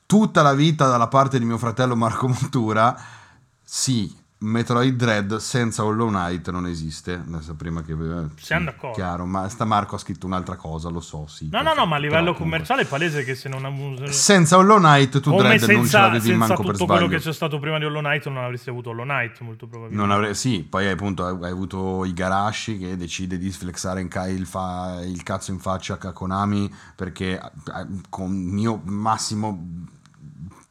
tutta la vita dalla parte di mio fratello Marco Montura, sì, Metroid Dread senza Hollow Knight non esiste. Adesso prima che... eh, Siamo d'accordo. Chiaro, ma sta Marco ha scritto un'altra cosa, lo so, sì. No, no, no, ma a livello Però comunque- commerciale è palese che se non... ha- Senza Hollow Knight tu Come Dread non ce senza, l'avevi senza manco tutto per quello sbaglio. che c'è stato prima di Hollow Knight non avresti avuto Hollow Knight, molto probabilmente. Non avrei, sì, poi appunto hai, avuto Igarashi che decide di flexare in ca- il, fa- il cazzo in faccia a Konami perché con mio massimo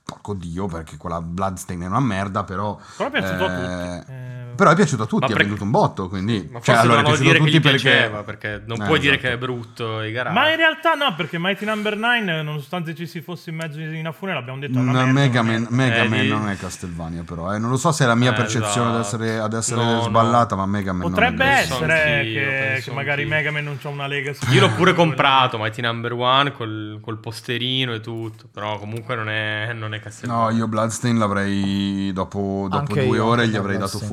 porco dio, perché quella Bloodstain è una merda, però... Però è piaciuto a eh, tutti. Eh, Però è piaciuto a tutti, ha venduto un botto, quindi... Ma cioè, allora è piaciuto a dire tutti perché... piaceva, perché non Eh, puoi dire esatto. che è brutto i garage. Ma in realtà no, perché Mighty Number 9, nonostante ci si fosse in mezzo in Afune, l'abbiamo detto. No, merda, Mega Man. Mega Eh, Man di- non è Castlevania, però. eh. Non lo so se è la mia Eh, percezione ad esatto. essere, ad essere No, no. sballata, ma Mega Man Potrebbe non è Penso essere che, che magari anch'io. Mega Man non c'ha una legacy. Io l'ho pure comprato, Mighty Number One, col, col posterino e tutto. Però comunque non è, non è No, Castlevania. io Bloodstain l'avrei dopo, due ore gli avrei dato Bloodstain.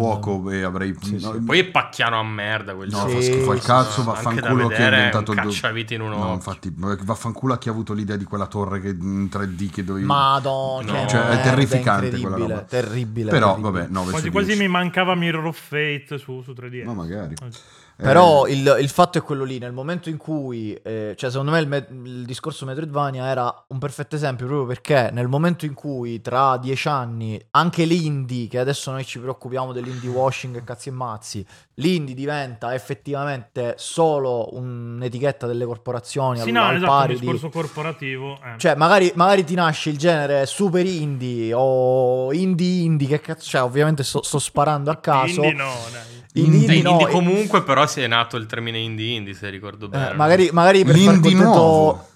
E avrei Sì, no, sì. Poi è pacchiano a merda quel no, gioco. fa Sì, schifo sì, cazzo, sì. vaffanculo Anche da che è vedere è inventato un il cacciavite in un No, infatti, vaffanculo a chi ha avuto l'idea di quella torre che in 3D che dovevi Madonna, No. che Cioè, è terrificante quella roba. Terribile. Però terribile. vabbè, 9 Quasi quasi 10. mi mancava Mirror of Fate su, su 3D. No, magari. Eh, Però il, il fatto è quello lì, nel momento in cui, eh, cioè secondo me il, me- il discorso Metroidvania era un perfetto esempio proprio perché nel momento in cui tra dieci anni anche l'indie, che adesso noi ci preoccupiamo dell'indie washing e cazzi e mazzi, l'indie diventa effettivamente solo un'etichetta delle corporazioni Sì, al, no, al esatto, pari un di... discorso corporativo. eh. Cioè, magari, magari ti nasce il genere super indie o indie indie, che cazzo, cioè ovviamente sto, sto sparando a caso. Indie no, dai. Indie, Indie Eh, no, indie comunque, però si è nato il termine indie indie, se ricordo eh, bene. magari, magari per far L'indie contento nuovo.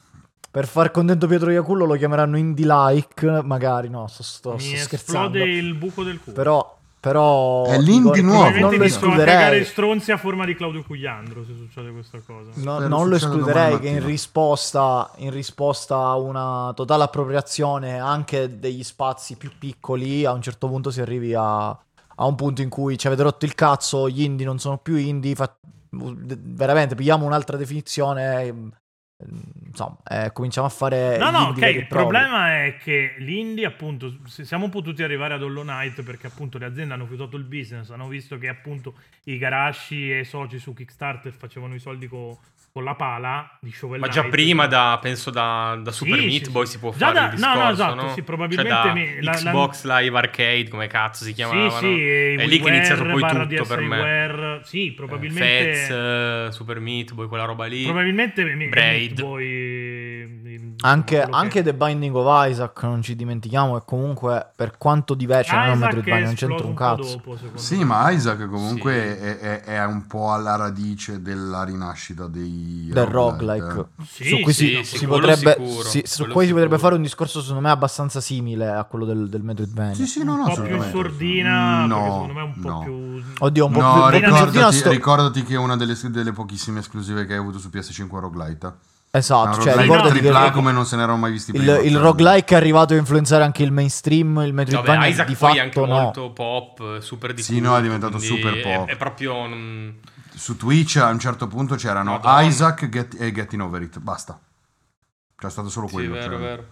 per far contento Pietro Iacullo lo chiameranno indie like, magari no, sto, sto- Mi sto esplode scherzando. il buco del culo. Però, però È l'indie dico, nuovo. non lo escluderei. stronzi a forma di Claudio Cugliandro se succede questa cosa. No, Spero non lo escluderei che in risposta, in risposta a una totale appropriazione anche degli spazi più piccoli, a un certo punto si arrivi a, a un punto in cui ci avete rotto il cazzo, gli indie non sono più indie, fa- veramente pigliamo un'altra definizione, ehm, insomma, eh, cominciamo a fare... No, no, ok. Il problema è che l'indie, appunto, siamo potuti arrivare ad Hollow Knight perché appunto le aziende hanno chiuso il business, hanno visto che appunto i Garashi e i soci su Kickstarter facevano i soldi co- con la pala di Shovel Ma già Knight. prima da, penso da, da Sì, Super sì, Meat Boy sì. si può Già fare da- il no, discorso, no, esatto, no? sì, probabilmente Cioè da mi- la- la- Xbox Live Arcade, come cazzo si chiamavano. Sì, sì, e è lì che è iniziato poi tutto per me. DSiWare, Sì, Eh, probabilmente... Fez, eh, Super Meat Boy, quella roba lì. Probabilmente Braid. Meat Boy, Anche, quello che- anche The Binding of Isaac, non ci dimentichiamo, che comunque per quanto diverso, non è un Isaac Metroidvania, non c'entra un cazzo. dopo, Sì, me. ma Isaac comunque Sì. è, è- è un po' alla radice della rinascita dei del roguelike. Sì, su cui, sì, si, si potrebbe, sicuro, si- su cui si potrebbe fare un discorso secondo me abbastanza simile a quello del, del Metroidvania. Sì, sì, no, no, un po' più sordina, No, perché secondo me è un po' no. più... Oddio, un po' No, più ricordati, sto- ricordati che è una delle, delle pochissime esclusive che hai avuto su PS5 roguelite. Esatto, cioè ricordati che il, come non se ne erano mai visti il, prima. il cioè. roguelike è arrivato a influenzare anche il mainstream, il Metroidvania Vabbè, Isaac di poi è fatto anche no. molto pop, super di Sì, culto, no, è diventato super pop. È, è proprio... mm, Su Twitch a un certo punto c'erano Madonna. Isaac Get- e Getting Over It. Basta. Cioè è stato solo Sì, quello. vero, cioè. vero.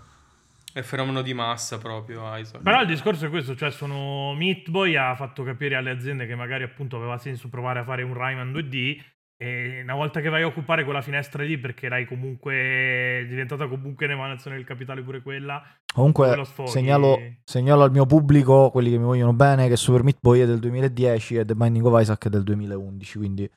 È fenomeno di massa proprio, Isaac. Però il discorso è questo, cioè sono Meat Boy ha fatto capire alle aziende che magari appunto aveva senso provare a fare un Rayman 2D e una volta che vai a occupare quella finestra lì perché erai comunque è diventata comunque un'emanazione del capitale pure quella Comunque segnalo, segnalo al mio pubblico, quelli che mi vogliono bene, che Super Meat Boy è del 2010 e The Binding of Isaac è del 2011, quindi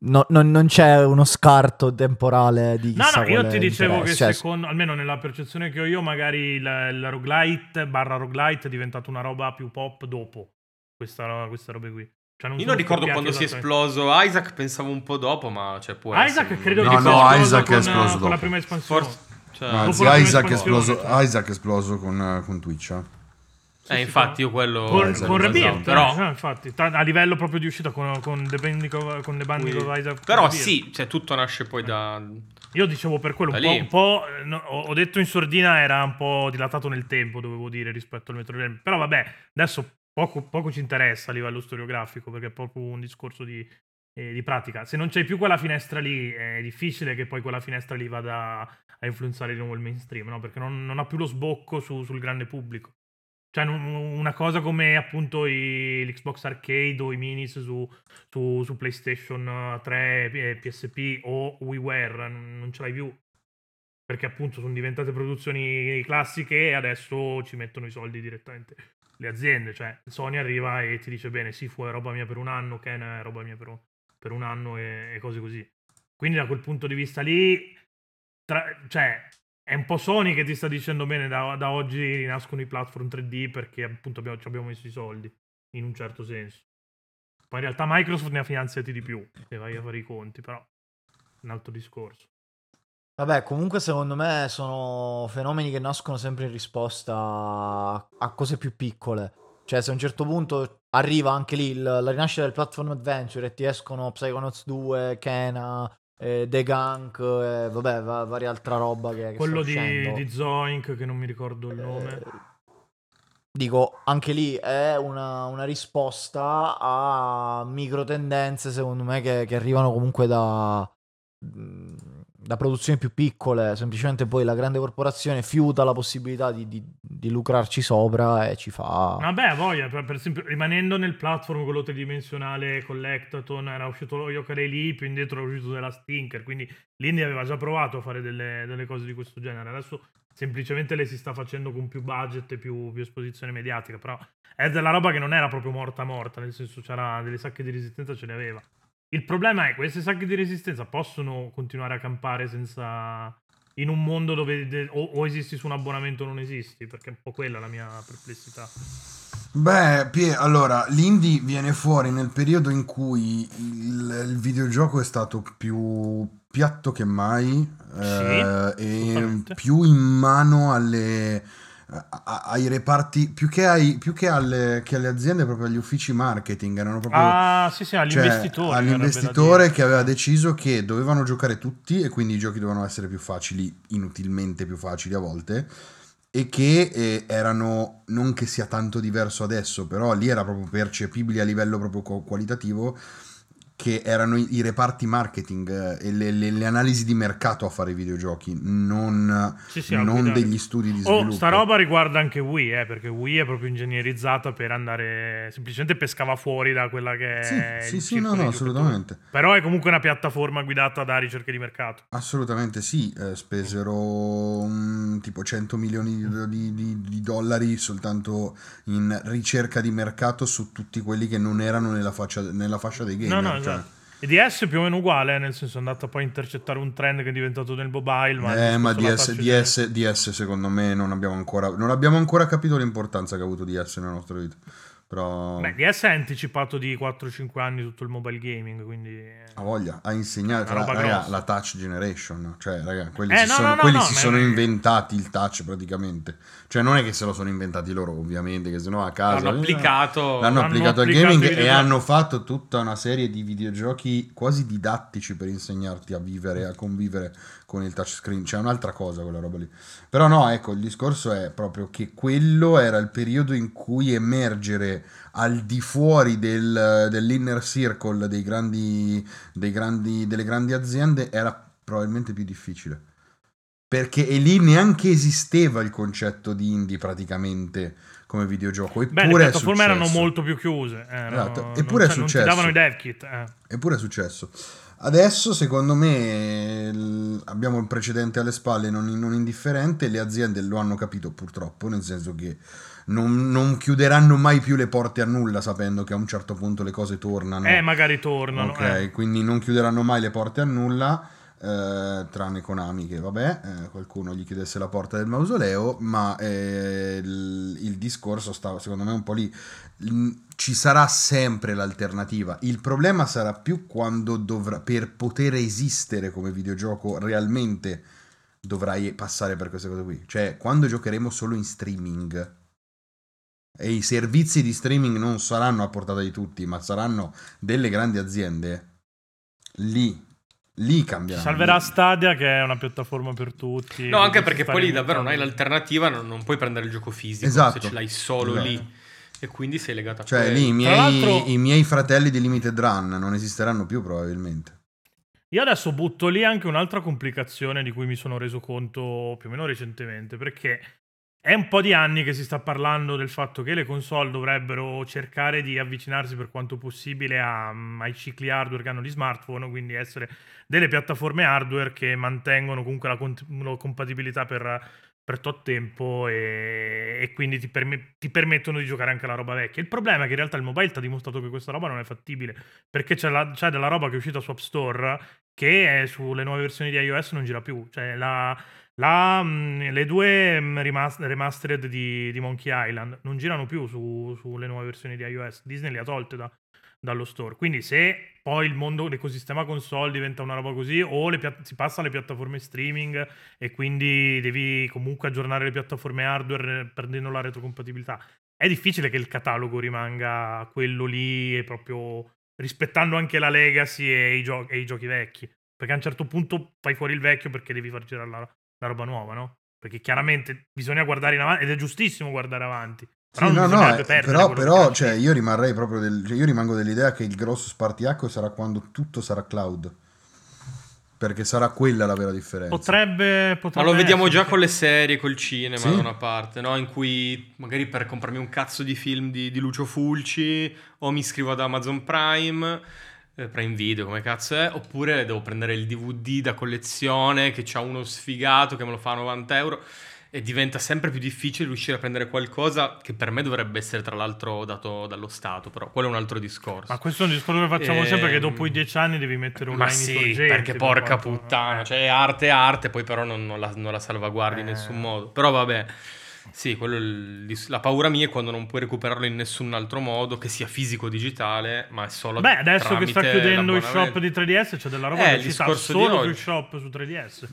no- non, non c'è uno scarto temporale di No, no, io ti dicevo che interesse. Cioè, secondo, almeno nella percezione che ho io, magari il, il roguelite barra roguelite è diventato una roba più pop dopo questa, queste robe qui. Cioè, Io sono non ricordo quando si è esploso Isaac, pensavo un po' dopo, ma cioè può Isaac essere. credo No, che no, sia esploso Isaac è con, esploso con la dopo. prima espansione. Forse... Cioè, Anzi, la Isaac è, esploso, Isaac è esploso con, eh, con Twitch. eh. eh, infatti io quello... Con, Isaac, con esatto. Rebirth, Però... eh, no, infatti, ta- a livello proprio di uscita con, con The Binding of, con The Binding of Isaac. Però Rebirth. sì, cioè tutto nasce poi da... Io dicevo per quello, un po', un po', eh, no, ho ho detto in sordina era un po' dilatato nel tempo, dovevo dire, rispetto al Metroidvania. Però vabbè, adesso poco, poco ci interessa a livello storiografico, perché è proprio un discorso di, eh, di pratica. Se non c'hai più quella finestra lì, è difficile che poi quella finestra lì vada a influenzare di nuovo il mainstream, no? Perché non, non ha più lo sbocco su- sul grande pubblico. Cioè, non- una cosa come appunto i- l'Xbox Arcade o i minis su, su, su PlayStation 3, e PSP o WiiWare, non ce l'hai più. Perché appunto sono diventate produzioni classiche e adesso ci mettono i soldi direttamente le aziende. Cioè, Sony arriva e ti dice: Bene, sì, fu roba mia per un anno, Ken è roba mia per un, per un anno e, e cose così. Quindi, da quel punto di vista lì, tra- cioè, è un po' Sony che ti sta dicendo bene da, da oggi rinascono i platform 3D perché appunto abbiamo, ci abbiamo messo i soldi, in un certo senso. Poi in realtà Microsoft ne ha finanziati di più, se vai a fare i conti, però un altro discorso. Vabbè, comunque secondo me sono fenomeni che nascono sempre in risposta a, cose più piccole. Cioè, se a un certo punto arriva anche lì il- la rinascita del platform adventure e ti escono Psychonauts 2, Kena, eh, The Gunk, e vabbè, va- varia altra roba che, che Quello di, di Zoink, che non mi ricordo il nome. Eh, Dico, anche lì è una, una risposta a micro tendenze, secondo me, che, che arrivano comunque da, mh, da produzioni più piccole. Semplicemente poi la grande corporazione fiuta la possibilità di, di- di lucrarci sopra e ci fa. Vabbè, voglia, per, per esempio, rimanendo nel platform quello tridimensionale Collectaton, era uscito lo Yokarei lì, più indietro era uscito della Stinker, quindi l'Indie aveva già provato a fare delle, delle cose di questo genere. Adesso semplicemente le si sta facendo con più budget e più, più esposizione mediatica, però è della roba che non era proprio morta morta, nel senso c'era delle sacche di resistenza, ce le aveva. Il problema è queste sacche di resistenza possono continuare a campare senza... in un mondo dove de- o, o esisti su un abbonamento o non esisti, perché è un po' quella la mia perplessità. Beh, Pie, allora, l'indie viene fuori nel periodo in cui il, il videogioco è stato più piatto che mai eh, e più in mano alle, ai reparti, più che, ai, più che alle, che alle aziende, proprio agli uffici marketing, erano proprio... Ah, sì, sì, Cioè, all'investitore. all'investitore verrebbe da che aveva deciso che dovevano giocare tutti e quindi i giochi dovevano essere più facili, inutilmente più facili a volte, e che eh, erano, non che sia tanto diverso adesso, però lì era proprio percepibile a livello proprio qualitativo, che erano i, i reparti marketing eh, e le, le- le analisi di mercato a fare i videogiochi, non, Sì, sì, non degli studi di Oh, sviluppo. sta roba riguarda anche Wii, eh, perché Wii è proprio ingegnerizzata per andare. Semplicemente pescava fuori da quella che Sì, è. sì, sì, no, no, assolutamente. Però è comunque una piattaforma guidata da ricerche di mercato. Assolutamente sì, eh, spesero mm, tipo 100 milioni di, di- di- di dollari soltanto in ricerca di mercato su tutti quelli che non erano nella, faccia- nella fascia dei gamer. no, no, cioè. esatto. E DS più o meno uguale, eh, nel senso è andata poi a intercettare un trend che è diventato nel mobile. Ma Eh, ma DS, DS, DS secondo me non abbiamo, ancora, non abbiamo ancora capito l'importanza che ha avuto DS nella nostra vita. Però Beh, DS è anticipato di 4-5 anni tutto il mobile gaming, quindi... ha voglia, ha insegnato roba raga, la touch generation. Cioè, raga, quelli Eh, si no, sono, no, quelli no, si sono inventati il touch praticamente. Cioè, non è che se lo sono inventati loro, ovviamente, che sennò a casa. L'hanno applicato. L'hanno L'hanno applicato al applicato gaming e hanno fatto tutta una serie di videogiochi quasi didattici per insegnarti a vivere, a convivere con il touchscreen. C'è un'altra cosa quella roba lì. Però no, ecco, il discorso è proprio che quello era il periodo in cui emergere al di fuori del- dell'inner circle dei grandi, dei grandi, delle grandi aziende era probabilmente più difficile. Perché e lì neanche esisteva il concetto di indie praticamente come videogioco. Eppure Beh, le è piattaforme erano molto più chiuse. eh, Esatto, non- eppure è non ti successo. davano i dev kit. eh. Eppure è successo. Adesso, secondo me, abbiamo il precedente alle spalle non, non indifferente. Le aziende lo hanno capito purtroppo, nel senso che non, non chiuderanno mai più le porte a nulla sapendo che a un certo punto le cose tornano. Eh, magari tornano. Ok, eh. quindi non chiuderanno mai le porte a nulla, eh, tranne Konami che vabbè, eh, qualcuno gli chiudesse la porta del mausoleo, ma eh, il, il discorso sta secondo me un po' lì. Ci sarà sempre l'alternativa. Il problema sarà più quando dovrà, per poter esistere come videogioco realmente dovrai passare per queste cose qui. Cioè, quando giocheremo solo in streaming e i servizi di streaming non saranno a portata di tutti, ma saranno delle grandi aziende, lì, lì cambierà. salverà Stadia che è una piattaforma per tutti. No, anche perché poi lì davvero non hai l'alternativa, non, non puoi prendere il gioco fisico Esatto. se ce l'hai solo Esatto. lì. E quindi sei legato a Cioè, quello. lì i miei, i miei fratelli di Limited Run non esisteranno più probabilmente. Io adesso butto lì anche un'altra complicazione di cui mi sono reso conto più o meno recentemente, perché è un po' di anni che si sta parlando del fatto che le console dovrebbero cercare di avvicinarsi per quanto possibile a- ai cicli hardware che hanno gli smartphone, quindi essere delle piattaforme hardware che mantengono comunque la, cont- la compatibilità per, per tot tempo e, e quindi ti, perme- ti permettono di giocare anche alla roba vecchia. Il problema è che in realtà il mobile ti ha dimostrato che questa roba non è fattibile, perché c'è, la- c'è della roba che è uscita su App Store che sulle nuove versioni di iOS non gira più. Cioè la, La, mh, le due rimas- remastered di, di Monkey Island non girano più su- sulle nuove versioni di iOS. Disney le ha tolte da- dallo store. Quindi se poi il mondo, l'ecosistema console diventa una roba così, o pia- si passa alle piattaforme streaming e quindi devi comunque aggiornare le piattaforme hardware eh, perdendo la retrocompatibilità. È difficile che il catalogo rimanga quello lì e proprio rispettando anche la legacy e i, gio- e i giochi vecchi. Perché a un certo punto fai fuori il vecchio perché devi far girare la, la roba nuova, no? Perché chiaramente bisogna guardare in avanti ed è giustissimo guardare avanti. Però Sì, non no, no, eh, però, però, cioè, io rimarrei proprio del, cioè, io rimango dell'idea che il grosso spartiacque sarà quando tutto sarà cloud. Perché sarà quella la vera differenza. potrebbe, Ma potrebbe lo vediamo essere, già con le serie, col cinema Sì. da una parte, no? In cui magari per comprarmi un cazzo di film di, di Lucio Fulci o mi iscrivo ad Amazon Prime, Prime Video come cazzo è, oppure devo prendere il DVD da collezione che c'ha uno sfigato che me lo fa a 90 euro e diventa sempre più difficile riuscire a prendere qualcosa che per me dovrebbe essere tra l'altro dato dallo Stato, però quello è un altro discorso. Ma questo è un discorso che facciamo sempre che Ehm, dopo i dieci anni devi mettere un Ma sì, perché per porca quanto- puttana, cioè arte è arte, poi però non, non la, non la salvaguardi in Eh. nessun modo. Però vabbè, sì, quello la paura mia è quando non puoi recuperarlo in nessun altro modo, che sia fisico o digitale, ma è solo Beh, adesso che sta chiudendo il shop di 3DS c'è della roba Eh, che ci sta di solo oggi. sul shop su 3DS.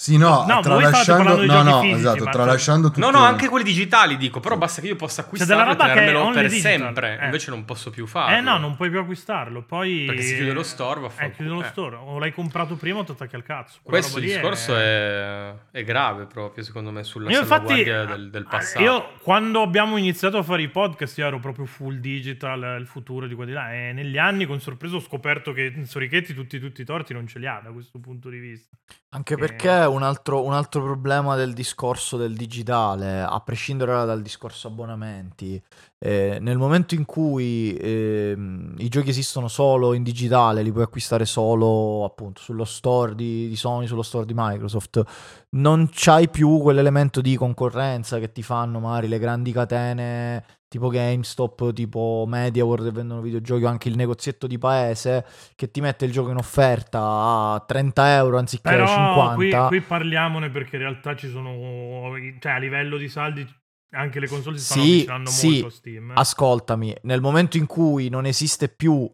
Sì, no, No, voi tralasciando, parlando di no, giochi no, fisici, esatto, tralasciando tutto. No, no, anche quelli digitali dico, però basta che io possa acquistarlo e roba che è tenermelo only per digital, sempre, eh. invece non posso più farlo. Eh no, non puoi più acquistarlo. Poi Perché si chiude lo store, Eh, vaffanculo. chiude lo Eh. store. O l'hai comprato prima o ti attacchi al cazzo. Quella Questo discorso è... è grave proprio, secondo me, sulla Io infatti, del, del passato. io quando abbiamo iniziato a fare i podcast, io ero proprio full digital, il futuro di qua di là. E negli anni, con sorpresa, ho scoperto che Sorichetti tutti, tutti i torti non ce li ha da questo punto di vista. Anche Eh. perché un altro, un altro problema del discorso del digitale, a prescindere dal discorso abbonamenti, eh, nel momento in cui ehm, i giochi esistono solo in digitale, li puoi acquistare solo appunto sullo store di, di Sony, sullo store di Microsoft, non c'hai più quell'elemento di concorrenza che ti fanno magari le grandi catene tipo GameStop, tipo MediaWorld che vendono videogiochi o anche il negozietto di paese che ti mette il gioco in offerta a 30 euro anziché Però 50. qui, qui parliamone perché in realtà ci sono... Cioè, a livello di saldi, anche le console si stanno Sì, avvicinando sì. molto a Steam. eh. Ascoltami, nel momento in cui non esiste più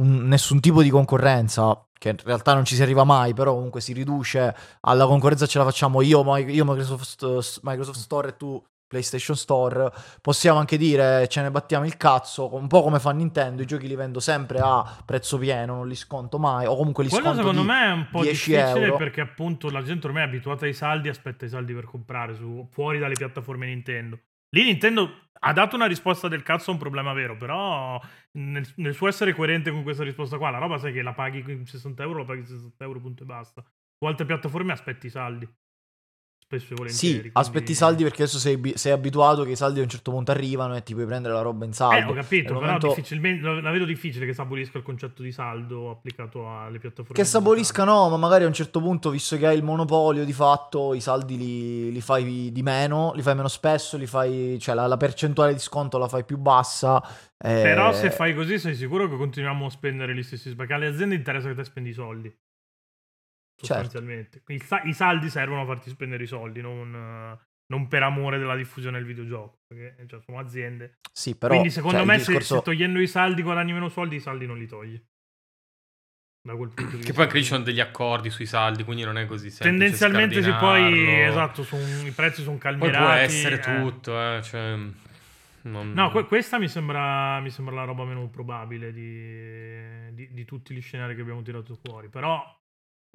un- nessun tipo di concorrenza, che in realtà non ci si arriva mai, però comunque si riduce alla concorrenza, ce la facciamo io, io Microsoft, Microsoft Store e tu PlayStation Store, possiamo anche dire ce ne battiamo il cazzo, un po' come fa Nintendo, i giochi li vendo sempre a prezzo pieno, non li sconto mai, o comunque li Quello sconto secondo me è un po' 10 difficile euro. perché appunto la gente ormai è abituata ai saldi, aspetta i saldi per comprare su- fuori dalle piattaforme Nintendo. Lì Nintendo ha dato una risposta del cazzo a un problema vero, però nel, nel suo essere coerente con questa risposta qua, la roba sai che la paghi con 60 euro, la paghi 60 euro, punto e basta. Su altre piattaforme aspetti i saldi. Spesso e volentieri. Sì, quindi- aspetti i saldi perché adesso sei, sei abituato che i saldi a un certo punto arrivano e ti puoi prendere la roba in saldo. Eh, ho capito, però momento- difficilmente, la vedo difficile che saborisca il concetto di saldo applicato alle piattaforme. Che digitali. saborisca no, ma magari a un certo punto, visto che hai il monopolio di fatto, i saldi li, li fai di meno, li fai meno spesso, li fai, cioè la, la percentuale di sconto la fai più bassa. eh, Però se fai così sei sicuro che continuiamo a spendere gli stessi perché alle aziende interessa che te spendi i soldi. Certo. Sostanzialmente. I, sa- i saldi servono a farti spendere i soldi, non, eh, non per amore della diffusione del videogioco. Perché cioè, sono aziende. Sì, però... Quindi secondo cioè, me se, discorso- se togliendo i saldi guadagni meno soldi, i saldi non li togli. Da quel punto di vista. Che poi anche lì ci sono degli accordi sui saldi, quindi non è così semplice. Tendenzialmente sì, poi esatto, son- i prezzi sono Poi calmierati. può essere eh. tutto, eh, cioè, non- No, que- questa mi sembra, mi sembra la roba meno probabile di, di- di tutti gli scenari che abbiamo tirato fuori. Però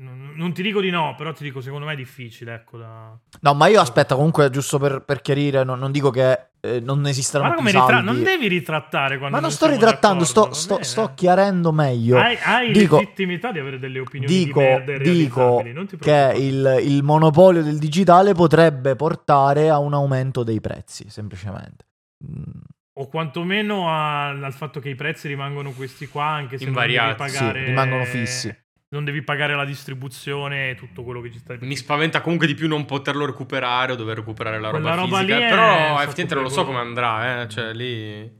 non, non ti dico di no, però ti dico secondo me è difficile. Ecco, da... No, ma io aspetta, comunque, giusto per, per chiarire, non, non dico che eh, non Guarda più come ritra- saldi. non devi ritrattare quando Ma non sto ritrattando, sto, sto- sto chiarendo meglio. Hai, hai Dico- legittimità di avere delle opinioni dico, di merda dico realizzabili, non ti che il, il monopolio del digitale potrebbe portare a un aumento dei prezzi, semplicemente. Mm, O quantomeno a- al fatto che i prezzi rimangono questi qua, anche se Invariati. non devi Sì, pagare... rimangono fissi. Non devi pagare la distribuzione e tutto quello che ci sta Mi spaventa comunque di più non poterlo recuperare o dover recuperare la Quella roba, roba fisica. lì è Però effettivamente non lo so come andrà, eh. Cioè, lì.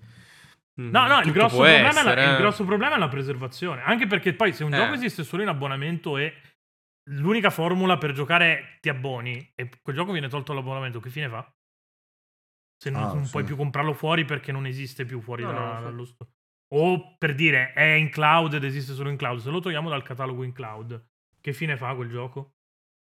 No, no, il grosso, è la, essere, il eh. grosso problema è la preservazione. Anche perché poi se un Eh. gioco esiste solo in abbonamento e l'unica formula per giocare ti abboni e quel gioco viene tolto l'abbonamento, che fine fa? Se non, Ah, non sì. puoi più comprarlo fuori perché non esiste più fuori No, da- no, dallo store. O per dire è in cloud ed esiste solo in cloud. Se lo togliamo dal catalogo in cloud, che fine fa quel gioco?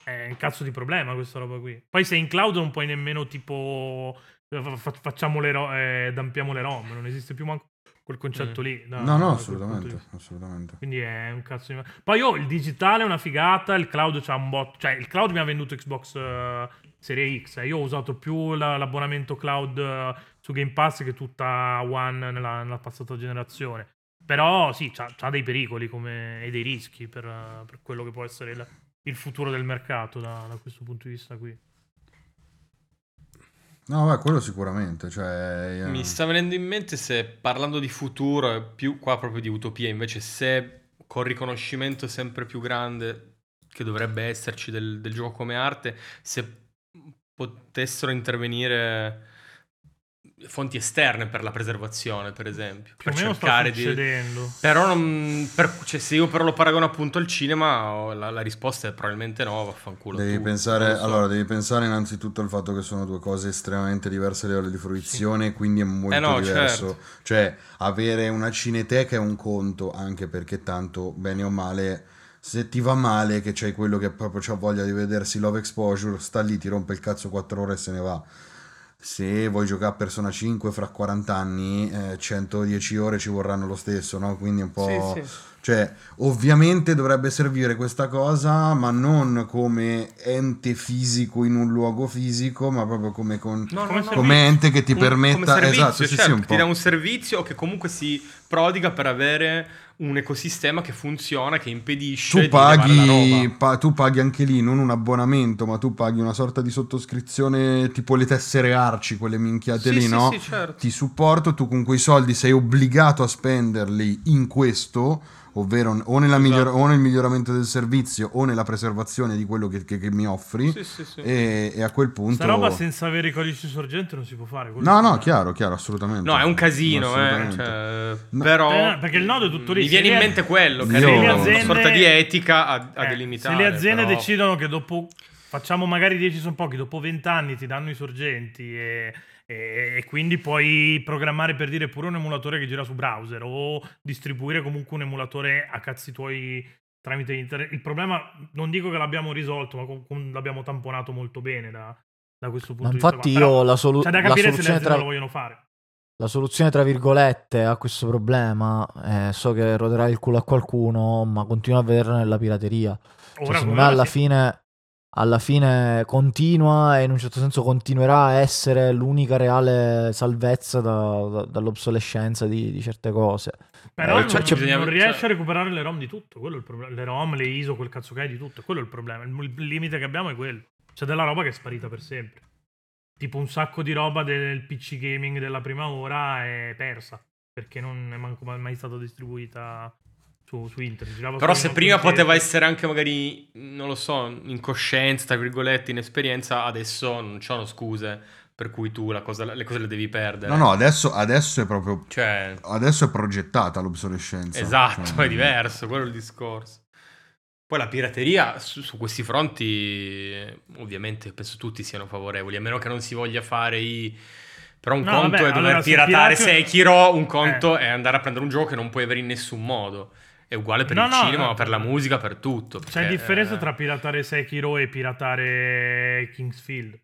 È un cazzo di problema questa roba qui. Poi se in cloud non puoi nemmeno tipo fa- fa- facciamo le ro- eh, dampiamo le ROM, non esiste più manco quel concetto Mm. lì. da- No, no, assolutamente, assolutamente. Quindi è un cazzo di... Poi oh, il digitale è una figata, il cloud c'ha un bot... Cioè, il cloud mi ha venduto Xbox eh, Serie X. eh. Io ho usato più la- l'abbonamento cloud eh, su Game Pass che tutta One nella, nella passata generazione. Però sì, c'ha, c'ha dei pericoli come- e dei rischi per, per quello che può essere il, il futuro del mercato da, da questo punto di vista qui. No, beh, quello sicuramente. Cioè, eh, Mi sta venendo in mente se parlando di futuro, più qua proprio di utopia, invece se col riconoscimento sempre più grande che dovrebbe esserci del, del gioco come arte, se potessero intervenire fonti esterne per la preservazione, per esempio, Più per cercare di... Però non, per- cioè, se io però lo paragono appunto al cinema, la, la risposta è probabilmente no, vaffanculo. Devi tu, pensare, so. allora, devi pensare innanzitutto al fatto che sono due cose estremamente diverse a livello di fruizione, quindi è molto Eh no, diverso. certo. Cioè, avere una cineteca è un conto, anche perché tanto, bene o male, se ti va male, che c'hai quello che proprio c'ha voglia di vedersi Love Exposure, sta lì, ti rompe il cazzo 4 ore e se ne va. Se vuoi giocare a Persona 5 fra 40 anni, eh, 110 ore ci vorranno lo stesso, no? Quindi è un po'... Sì, sì. Cioè, ovviamente dovrebbe servire questa cosa, ma non come ente fisico in un luogo fisico, ma proprio come, con, No, no, Come come ente che ti Un- permetta... come servizio, esatto, sì, certo, sì, un che po'. ti dà un servizio che comunque si prodiga per avere un ecosistema che funziona, che impedisce Tu paghi, pa- tu paghi anche lì non un abbonamento, ma tu paghi una sorta di sottoscrizione tipo le tessere arci, quelle minchiate Sì, lì, sì, no? sì, certo. Ti supporto, tu con quei soldi sei obbligato a spenderli in questo, ovvero o, nella Esatto. miglior- o nel miglioramento del servizio o nella preservazione di quello che, che- che mi offri. Sì, sì, sì. E, e a quel punto... Sta roba senza avere i codici sorgenti non si può fare. No, no, chiaro, chiaro, assolutamente. No, è un casino, eh. Cioè, No. però Eh, perché il nodo è tutto lì. Mi viene in mente quello, che se è le una aziende- sorta di etica a, a Eh, delimitare. Se le aziende però- decidono che dopo facciamo magari 10 sono pochi, dopo 20 anni ti danno i sorgenti e, e- quindi puoi programmare per dire pure un emulatore che gira su browser o distribuire comunque un emulatore a cazzi tuoi tramite internet. Il problema non dico che l'abbiamo risolto, ma com- com- l'abbiamo tamponato molto bene da, da questo punto Ma di vista. infatti qua. Però io la, solu- c'è da la capire se le soluzione aziende tra... lo vogliono fare. La soluzione, tra virgolette, a questo problema, eh, so che roderà il culo a qualcuno, ma continuo a vederla nella pirateria. Cioè, secondo me alla sì. fine, alla fine continua e in un certo senso continuerà a essere l'unica reale salvezza da- da- dall'obsolescenza di, di certe cose. Però Eh, non, cioè, non bisogna- riesce cioè- a recuperare le ROM di tutto. Quello è il problema. Le ROM, le ISO, quel cazzo che hai di tutto. Quello è il problema. Il, il limite che abbiamo è quello. C'è della roba che è sparita per sempre. Tipo un sacco di roba del PC gaming della prima ora è persa. Perché non è manco mai stata distribuita su, su internet. Girava Però se prima computer. poteva essere anche magari, non lo so, in coscienza, tra virgolette, in esperienza, adesso non ci sono scuse per cui tu la cosa- le cose le devi perdere. No, no, adesso, adesso è proprio... Cioè, Adesso è progettata l'obsolescenza. esatto, Cioè, è diverso, quello è il discorso. Poi la pirateria su, su questi fronti, eh, ovviamente penso tutti siano favorevoli, a meno che non si voglia fare i... Però un No, conto vabbè, è dover allora, piratare Sekiro, un conto è andare a prendere un gioco che non puoi avere in nessun modo. È uguale per No, il no, cinema, no. per la musica, per tutto. C'è perché, differenza eh, tra piratare Sekiro e piratare Kingsfield.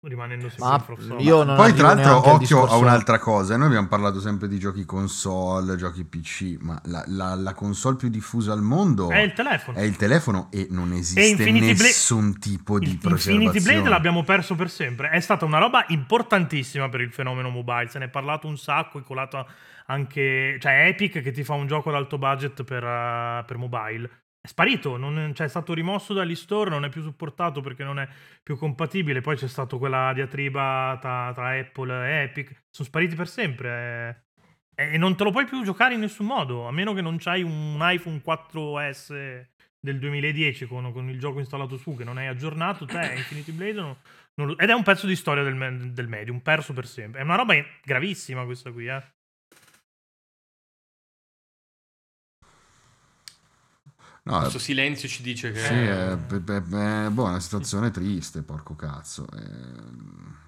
Rimanendo sempre Ma io non Poi tra l'altro occhio a un'altra cosa, noi abbiamo parlato sempre di giochi console, giochi PC, ma la, la- la console più diffusa al mondo È il telefono. è il telefono e non esiste Blade- nessun tipo di Il preservazione. Infinity Blade l'abbiamo perso per sempre. È stata una roba importantissima per il fenomeno mobile. Se ne è parlato un sacco. È colato anche. Cioè, Epic che ti fa un gioco ad alto budget per, uh, per mobile. È sparito. Non, cioè, è stato rimosso dagli store. Non è più supportato perché non è più compatibile. Poi c'è stata quella diatriba tra, tra Apple e Epic. Sono spariti per sempre. eh. E non te lo puoi più giocare in nessun modo. A meno che non c'hai un iPhone 4S del 2010 con, con il gioco installato su che non hai aggiornato, te Infinity Blade non- non lo- ed è un pezzo di storia del, del medium, perso per sempre. È una roba gravissima questa qui, eh. No, Questo silenzio ci dice che... sì, è, è- è- è- boh, è una situazione triste, porco cazzo. eh.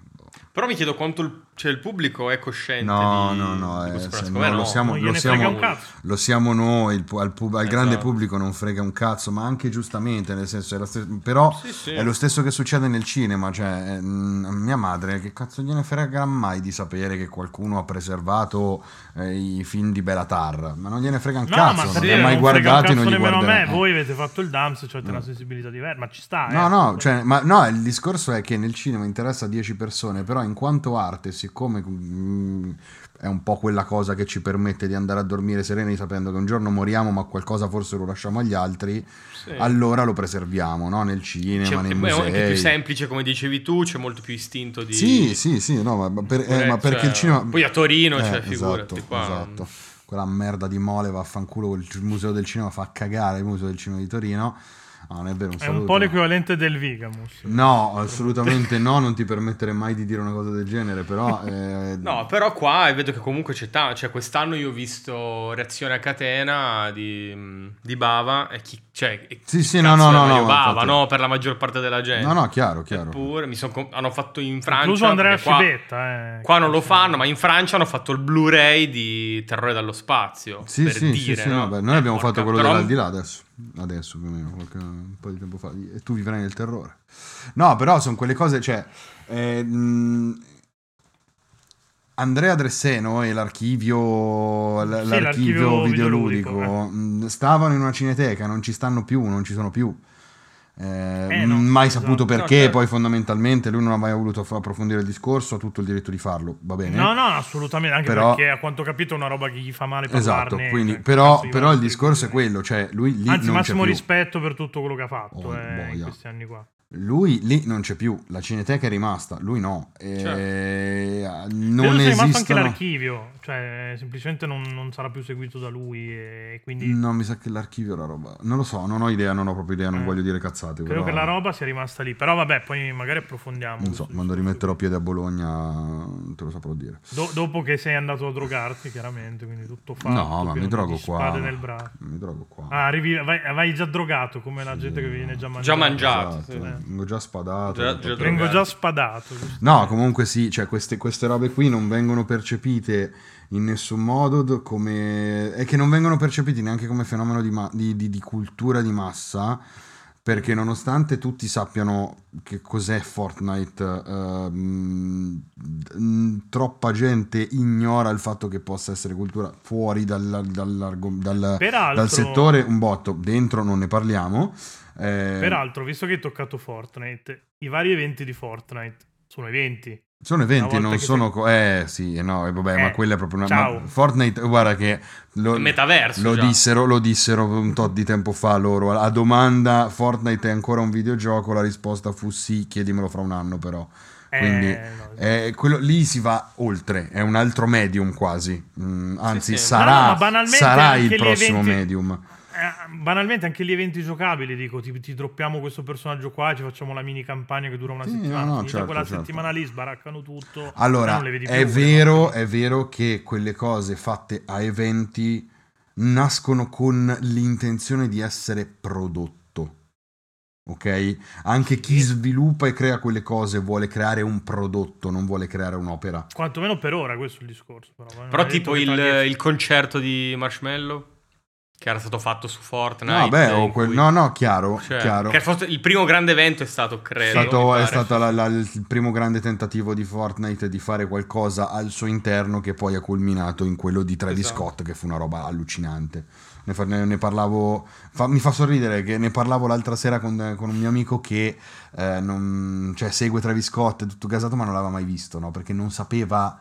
Però mi chiedo quanto il, cioè, il pubblico è cosciente No, di, no, no, di eh, questo se no, lo siamo- non lo siamo-. Lo siamo noi, il al, pub- al grande Esatto. pubblico non frega un cazzo, ma anche giustamente, nel senso, è lo stesso- però Sì, sì. è lo stesso che succede nel cinema, cioè eh, mia madre che cazzo gliene frega mai di sapere che qualcuno ha preservato eh, i film di Belatar, ma non gliene frega un No, cazzo, ma non sì, li ha mai non frega un guardati, non nemmeno a guarderà. me. eh. Voi avete fatto il DAMS, cioè avete una sensibilità diversa, ma ci sta. No, eh. no, cioè, ma no, il discorso è che nel cinema interessa a 10 persone, però in quanto arte, siccome mm, è un po' quella cosa che ci permette di andare a dormire sereni sapendo che un giorno moriamo, ma qualcosa forse lo lasciamo agli altri, Sì. allora lo preserviamo, no? Nel cinema, C'è- nei è anche più musei. semplice, come dicevi tu, c'è molto più istinto di... Sì, sì, sì, no, ma, per- eh, ma perché cioè, il cinema... Poi a Torino, Eh, cioè, figurati esatto, qua. esatto. Quella merda di mole vaffanculo, il museo del cinema fa cagare il museo del cinema di Torino. No, non è vero, un È un saluto. po' l'equivalente del Vigamus. No, assolutamente no, non ti permettere mai di dire una cosa del genere, però... eh, No, però qua eh, vedo che comunque c'è tanto. Cioè, quest'anno io ho visto reazione a catena di, di Bava. E chi, cioè, e Sì, sì, no, no, no, no, Bava, infatti. no? Per la maggior parte della gente. No, no, chiaro, chiaro. Eppure mi son hanno fatto in Francia. Incluso Andrea qua, Scibetta. Eh, qua non lo fanno, ma in Francia hanno fatto il Blu-ray di Terrore dallo spazio. Sì, per sì, dire, sì, sì, no? no, beh, noi abbiamo Porca- fatto quello però- dell'aldilà adesso, adesso più o meno, qualche- un po' di tempo fa, e tu vivrai nel terrore. No, però sono quelle cose, cioè... eh, mh, Andrea Dresseno e l'archivio, l- Sì, l'archivio videoludico videoludico, mh, stavano in una cineteca, non ci stanno più, non ci sono più. Eh, Eh, no, mai esatto. saputo No, perché, certo. poi fondamentalmente lui non ha mai voluto approfondire il discorso, ha tutto il diritto di farlo, va bene? No, no, assolutamente. Anche Però- perché a quanto ho capito è una roba che gli fa male Esatto, parlarne. quindi, cioè, però, però il di discorso è quello, cioè lui lì Anzi, non massimo rispetto per tutto quello che ha fatto Oh, eh, in questi anni qua. Lui lì non c'è più, la cineteca è rimasta, lui no. E Credo non sia rimasto anche esistono. l'archivio, cioè semplicemente non, non sarà più seguito da lui e quindi No, mi sa che l'archivio è la roba. Non lo so, non ho idea, non ho proprio idea, non Eh. voglio dire cazzate. credo però- che la roba sia rimasta lì. Però vabbè, poi magari approfondiamo. Non so, su- quando su- rimetterò piede a Bologna te lo saprò dire. Do- dopo che sei andato a drogarti, chiaramente, quindi tutto fatto. no, ma mi drogo qua. Nel braccio. Mi drogo qua. Ah, arrivi, vai, vai già drogato come la gente che viene già mangiata. Già mangiato. Esatto, sì. Vengo già spadato. Già- già. Vengo già spadato. No, comunque sì, cioè queste, queste robe qui non vengono percepite in nessun modo come... e che non vengono percepiti neanche come fenomeno di, ma- di- di- di cultura di massa, perché nonostante tutti sappiano che cos'è Fortnite, ehm, troppa gente ignora il fatto che possa essere cultura fuori dal, dal- Peraltro- dal settore un botto, dentro non ne parliamo. Eh, Peraltro, visto che hai toccato Fortnite, i vari eventi di Fortnite sono eventi. Sono eventi, non sono... co- eh sì, eh, no, eh, vabbè, ma Eh, quella è proprio una... ciao. ma Fortnite, guarda che... Lo, Il metaverso, Lo già. dissero, lo dissero un tot di tempo fa loro. A domanda Fortnite è ancora un videogioco, la risposta fu sì, chiedimelo fra un anno però. Eh, Quindi no, eh, quello, lì si va oltre, è un altro medium quasi. Mm, anzi, sì. sarà, No, no, ma sarà il prossimo eventi- medium. Eh, banalmente anche gli eventi giocabili dico ti, ti droppiamo questo personaggio qua ci facciamo la mini campagna che dura una Sì, settimana no, no, certo, quella certo. settimana lì sbaraccano tutto Allora, non le vedi è più, vero, è vero che quelle cose fatte a eventi nascono con l'intenzione di essere prodotto. Ok? Anche chi Sì. sviluppa e crea quelle cose vuole creare un prodotto, non vuole creare un'opera. quantomeno per ora questo è il discorso però, non Però tipo il, il concerto di Marshmallow che era stato fatto su Fortnite. No, beh, o in quel- cui- no, no, chiaro, cioè, chiaro. che fosse- il primo grande evento è stato, credo. stato, è stato la- la- il primo grande tentativo di Fortnite di fare qualcosa al suo interno che poi ha culminato in quello di Travis Esatto. Scott, che fu una roba allucinante. Ne, ne- ne parlavo, fa- mi fa sorridere che ne parlavo l'altra sera con, con un mio amico che eh, non- cioè, segue Travis Scott, tutto gasato, ma non l'aveva mai visto, no? perché non sapeva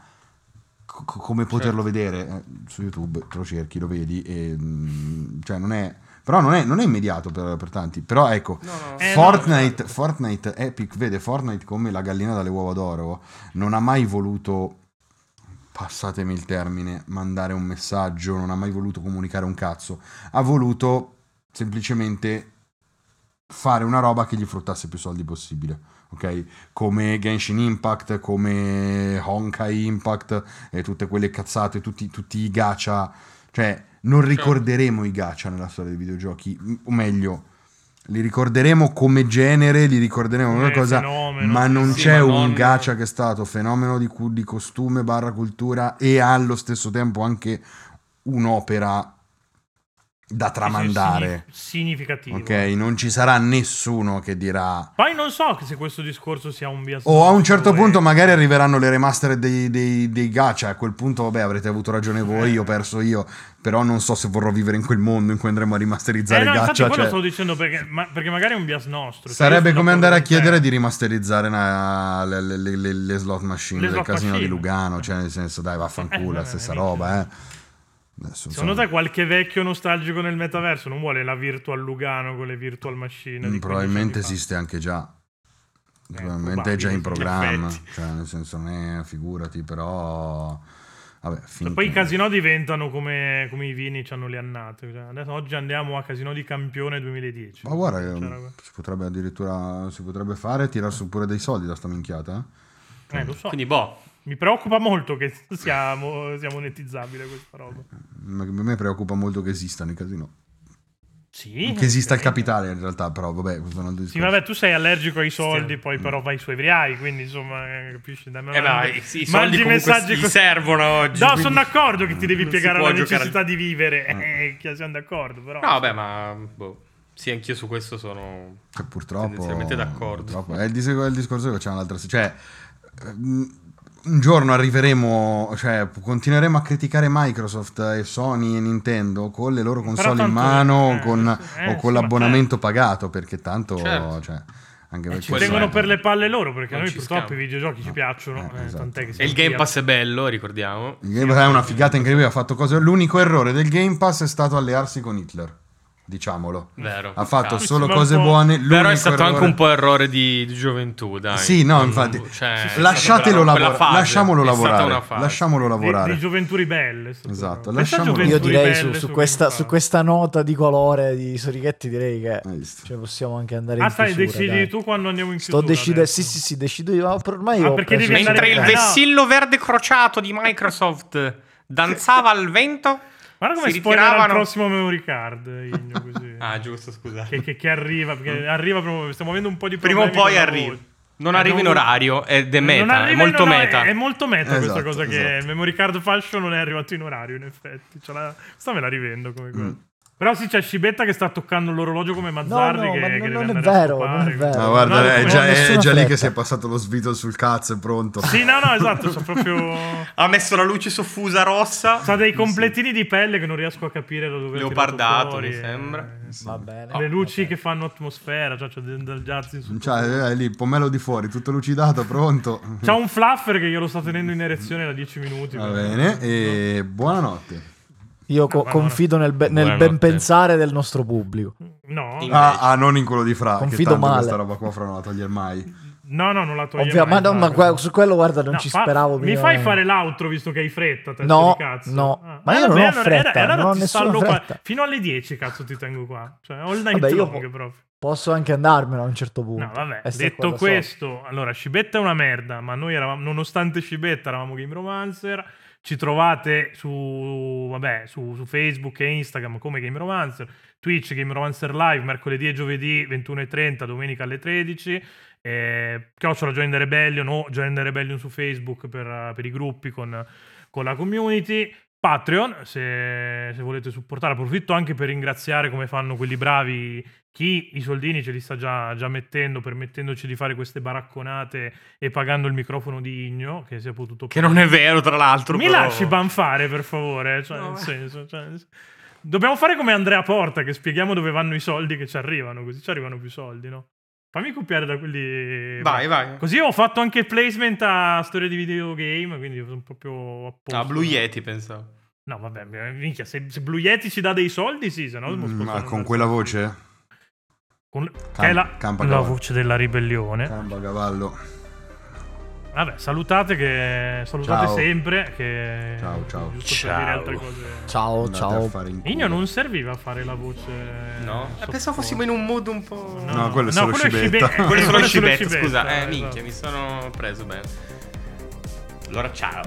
co- come poterlo vedere. Eh, su YouTube te lo cerchi, lo vedi, e, mm, cioè non è... Però non è, non è immediato per, per tanti. Però ecco, No, no. Eh, Fortnite, Fortnite Epic vede Fortnite come la gallina dalle uova d'oro. Non ha mai voluto, passatemi il termine, mandare un messaggio, non ha mai voluto comunicare un cazzo. Ha voluto semplicemente fare una roba che gli fruttasse più soldi possibile. Ok? Come Genshin Impact, come Honkai Impact e tutte quelle cazzate, tutti, tutti i gacha. Cioè, non ricorderemo i gacha nella storia dei videogiochi, o meglio, li ricorderemo come genere, li ricorderemo come Come cosa, fenomeno, ma non sì, c'è ma un gacha che è stato fenomeno di, di costume barra cultura e allo stesso tempo anche un'opera da tramandare. Signi- significativo. Ok, non ci sarà nessuno che dirà Poi non so se questo discorso sia un bias. o a un certo e- punto magari arriveranno le remastered dei, dei, dei gacha. A quel punto, vabbè, avrete avuto ragione voi, io ho perso io. Però non so se vorrò vivere in quel mondo in cui andremo a rimasterizzare Eh no, i gacha. quello cioè, stavo dicendo perché, ma- perché magari è un bias nostro. Cioè, sarebbe come andare a chiedere te. di rimasterizzare una- le, le- le- le- slot machine del casino di machine. Lugano. Cioè, nel senso, dai, vaffanculo, Eh, la eh, stessa minchia. roba, eh. Adesso, Secondo te qualche vecchio nostalgico nel metaverso non vuole la virtual Lugano con le virtual machine? 15 probabilmente esiste anche già. Eh, Probabilmente è già in programma. effetti. Cioè, nel senso, non è, figurati, però. Vabbè, finché... Poi i casinò diventano come, come i vini hanno le annate. Cioè, adesso, oggi andiamo a Casino di Campione 2010. Ma guarda, C'era che que- si potrebbe addirittura si potrebbe fare tirar su pure dei soldi da sta minchiata. eh? eh, lo so. Quindi, boh, Mi preoccupa molto che siamo, sia monetizzabile questa roba. Ma che a me preoccupa molto che esistano i casino. Sì. Che esista il capitale in realtà, però vabbè, questo è un altro Sì, discorso. vabbè, tu sei allergico ai soldi, Sì. poi però vai su Evriai, quindi insomma, eh, capisci? Da me- eh, ma i, i soldi messaggi gli così. servono oggi. No, quindi- sono d'accordo che ti devi Non piegare alla necessità di vivere. Eh, che siamo d'accordo, però. No, vabbè, ma boh. Sì, anch'io su questo sono Cioè, purtroppo, tendenzialmente d'accordo. purtroppo- è il, dis- è il discorso che facciamo l'altra sera. Cioè, ehm, un giorno arriveremo, cioè, continueremo a criticare Microsoft e Sony e Nintendo con le loro console in mano eh, con- eh, o con l'abbonamento pagato, perché tanto, Certo. cioè, anche Ci perché quello tengono per le palle loro, perché a Non noi ci purtroppo scampo. i videogiochi ci piacciono. Eh, eh, esatto. tant'è che E il Game a- Pass è bello, ricordiamo. Il Game Pass è una figata incredibile, ha fatto cose. L'unico errore del Game Pass è stato allearsi con Hitler, diciamolo. Vero. Ha fatto Cazzo. solo cose buone. Però è stato errore- anche un po' errore di, di gioventù, dai. Sì, no, infatti. cioè, Lasciatelo lavorare. Lasciamolo lavorare. Lasciamolo di, lavorare. di gioventù ribelle. Esatto, lasciamolo- gioventù Io direi su, su questa, su questa nota di colore di Sorichetti direi che cioè, possiamo anche andare Ah, in stai, chiusura, decidi dai. tu quando andiamo in Sto chiusura. decidendo, adesso. sì, sì, sì, decido io. ma ormai Ah, Mentre il vessillo verde crociato di Microsoft danzava al vento, Guarda come si ritiravano... prossimo memory card, Igno, così. Ah, giusto, scusa. che, che- che arriva, perché arriva proprio, stiamo avendo un po' di Prima o problemi poi la arriva. Non Eh, arriva in non- orario ed è meta, è molto no, no, meta. È, è molto meta questa Esatto, cosa che esatto. il memory card fashion non è arrivato in orario, in effetti. Ce l'ha- Sta me la rivendo come. Mm. Però sì, c'è Scibetta che sta toccando l'orologio come No, Mazzardi no, che, ma che non, deve non è andare a vero, non è vero. Ma guarda, No, è no, già, è già lì che si è passato lo svito sul cazzo, è pronto. Sì, no, no, esatto, sono proprio... Ha messo la luce soffusa rossa. Sa dei completini di pelle che non riesco a capire da dove Leopardato, fuori, mi eh. sembra. Va bene. Le luci che fanno atmosfera, cioè c'è del, del jazz in sotto. Cioè, è lì, pomello di fuori, tutto lucidato, pronto. C'ha un fluffer che io lo sto tenendo in erezione da 10 minuti. Va bene, e buonanotte. Io co- ma- confido nel, be- nel ben pensare del nostro pubblico. No, Ah, ah, non in quello di Fra, Confido male. questa roba qua Fra non la togliere mai. no, no, non la toglie Ovvio, mai, ma, no, ma que- su quello guarda non No, ci fa- speravo Mi fai minimamente. fare l'outro visto che hai fretta, No, no. Ah. Ma io Eh, non vabbè, ho allora- fretta, eh, allora non ho nessuna stallo qua. fretta. Fino alle 10 cazzo ti tengo qua. Cioè, all night Vabbè, io long po- proprio. Posso anche andarmene a un certo punto. No, vabbè, detto questo, allora Scibetta è una merda, ma noi eravamo, nonostante Scibetta eravamo Game Romancer, ci trovate su, vabbè, su, su Facebook e Instagram come Game Romancer, Twitch Game Romancer Live, mercoledì e giovedì 21.30, domenica alle 13, eh, chiocciola Join the Rebellion o Join the Rebellion su Facebook per, per i gruppi con, con la community. Patreon, se, se volete supportare, approfitto anche per ringraziare come fanno quelli bravi chi i soldini ce li sta già, già mettendo, permettendoci di fare queste baracconate e pagando il microfono di Igno, che si è potuto... Che non è vero, tra l'altro. Mi però. lasci banfare, per favore. Cioè, No, nel senso, cioè, Dobbiamo fare come Andrea Porta, che spieghiamo dove vanno i soldi che ci arrivano, così ci arrivano più soldi, no? Fammi copiare da quelli... Vai, vai. Così ho fatto anche placement a storia di videogame, quindi sono proprio a posto. Ah, Blue Yeti, pensavo. No, vabbè, minchia, se, se Blue Yeti ci dà dei soldi, sì, se no... Mm, Ma con quella soldi. voce? Con- che è la, la voce della ribellione. Camba cavallo. Vabbè, salutate che salutate Ciao. sempre che Ciao, ciao. giusto per Ciao. dire altre cose. Ciao, Andate ciao. a fare in culo. Igno non serviva a fare la voce No? Eh, pensavo fossimo in un mood un po'... No, quello è solo Scibetta. Scibe- Quello è solo quello Scibetta, Scibetta, scusa. Eh, esatto. minchia, mi sono preso bene. Allora, ciao.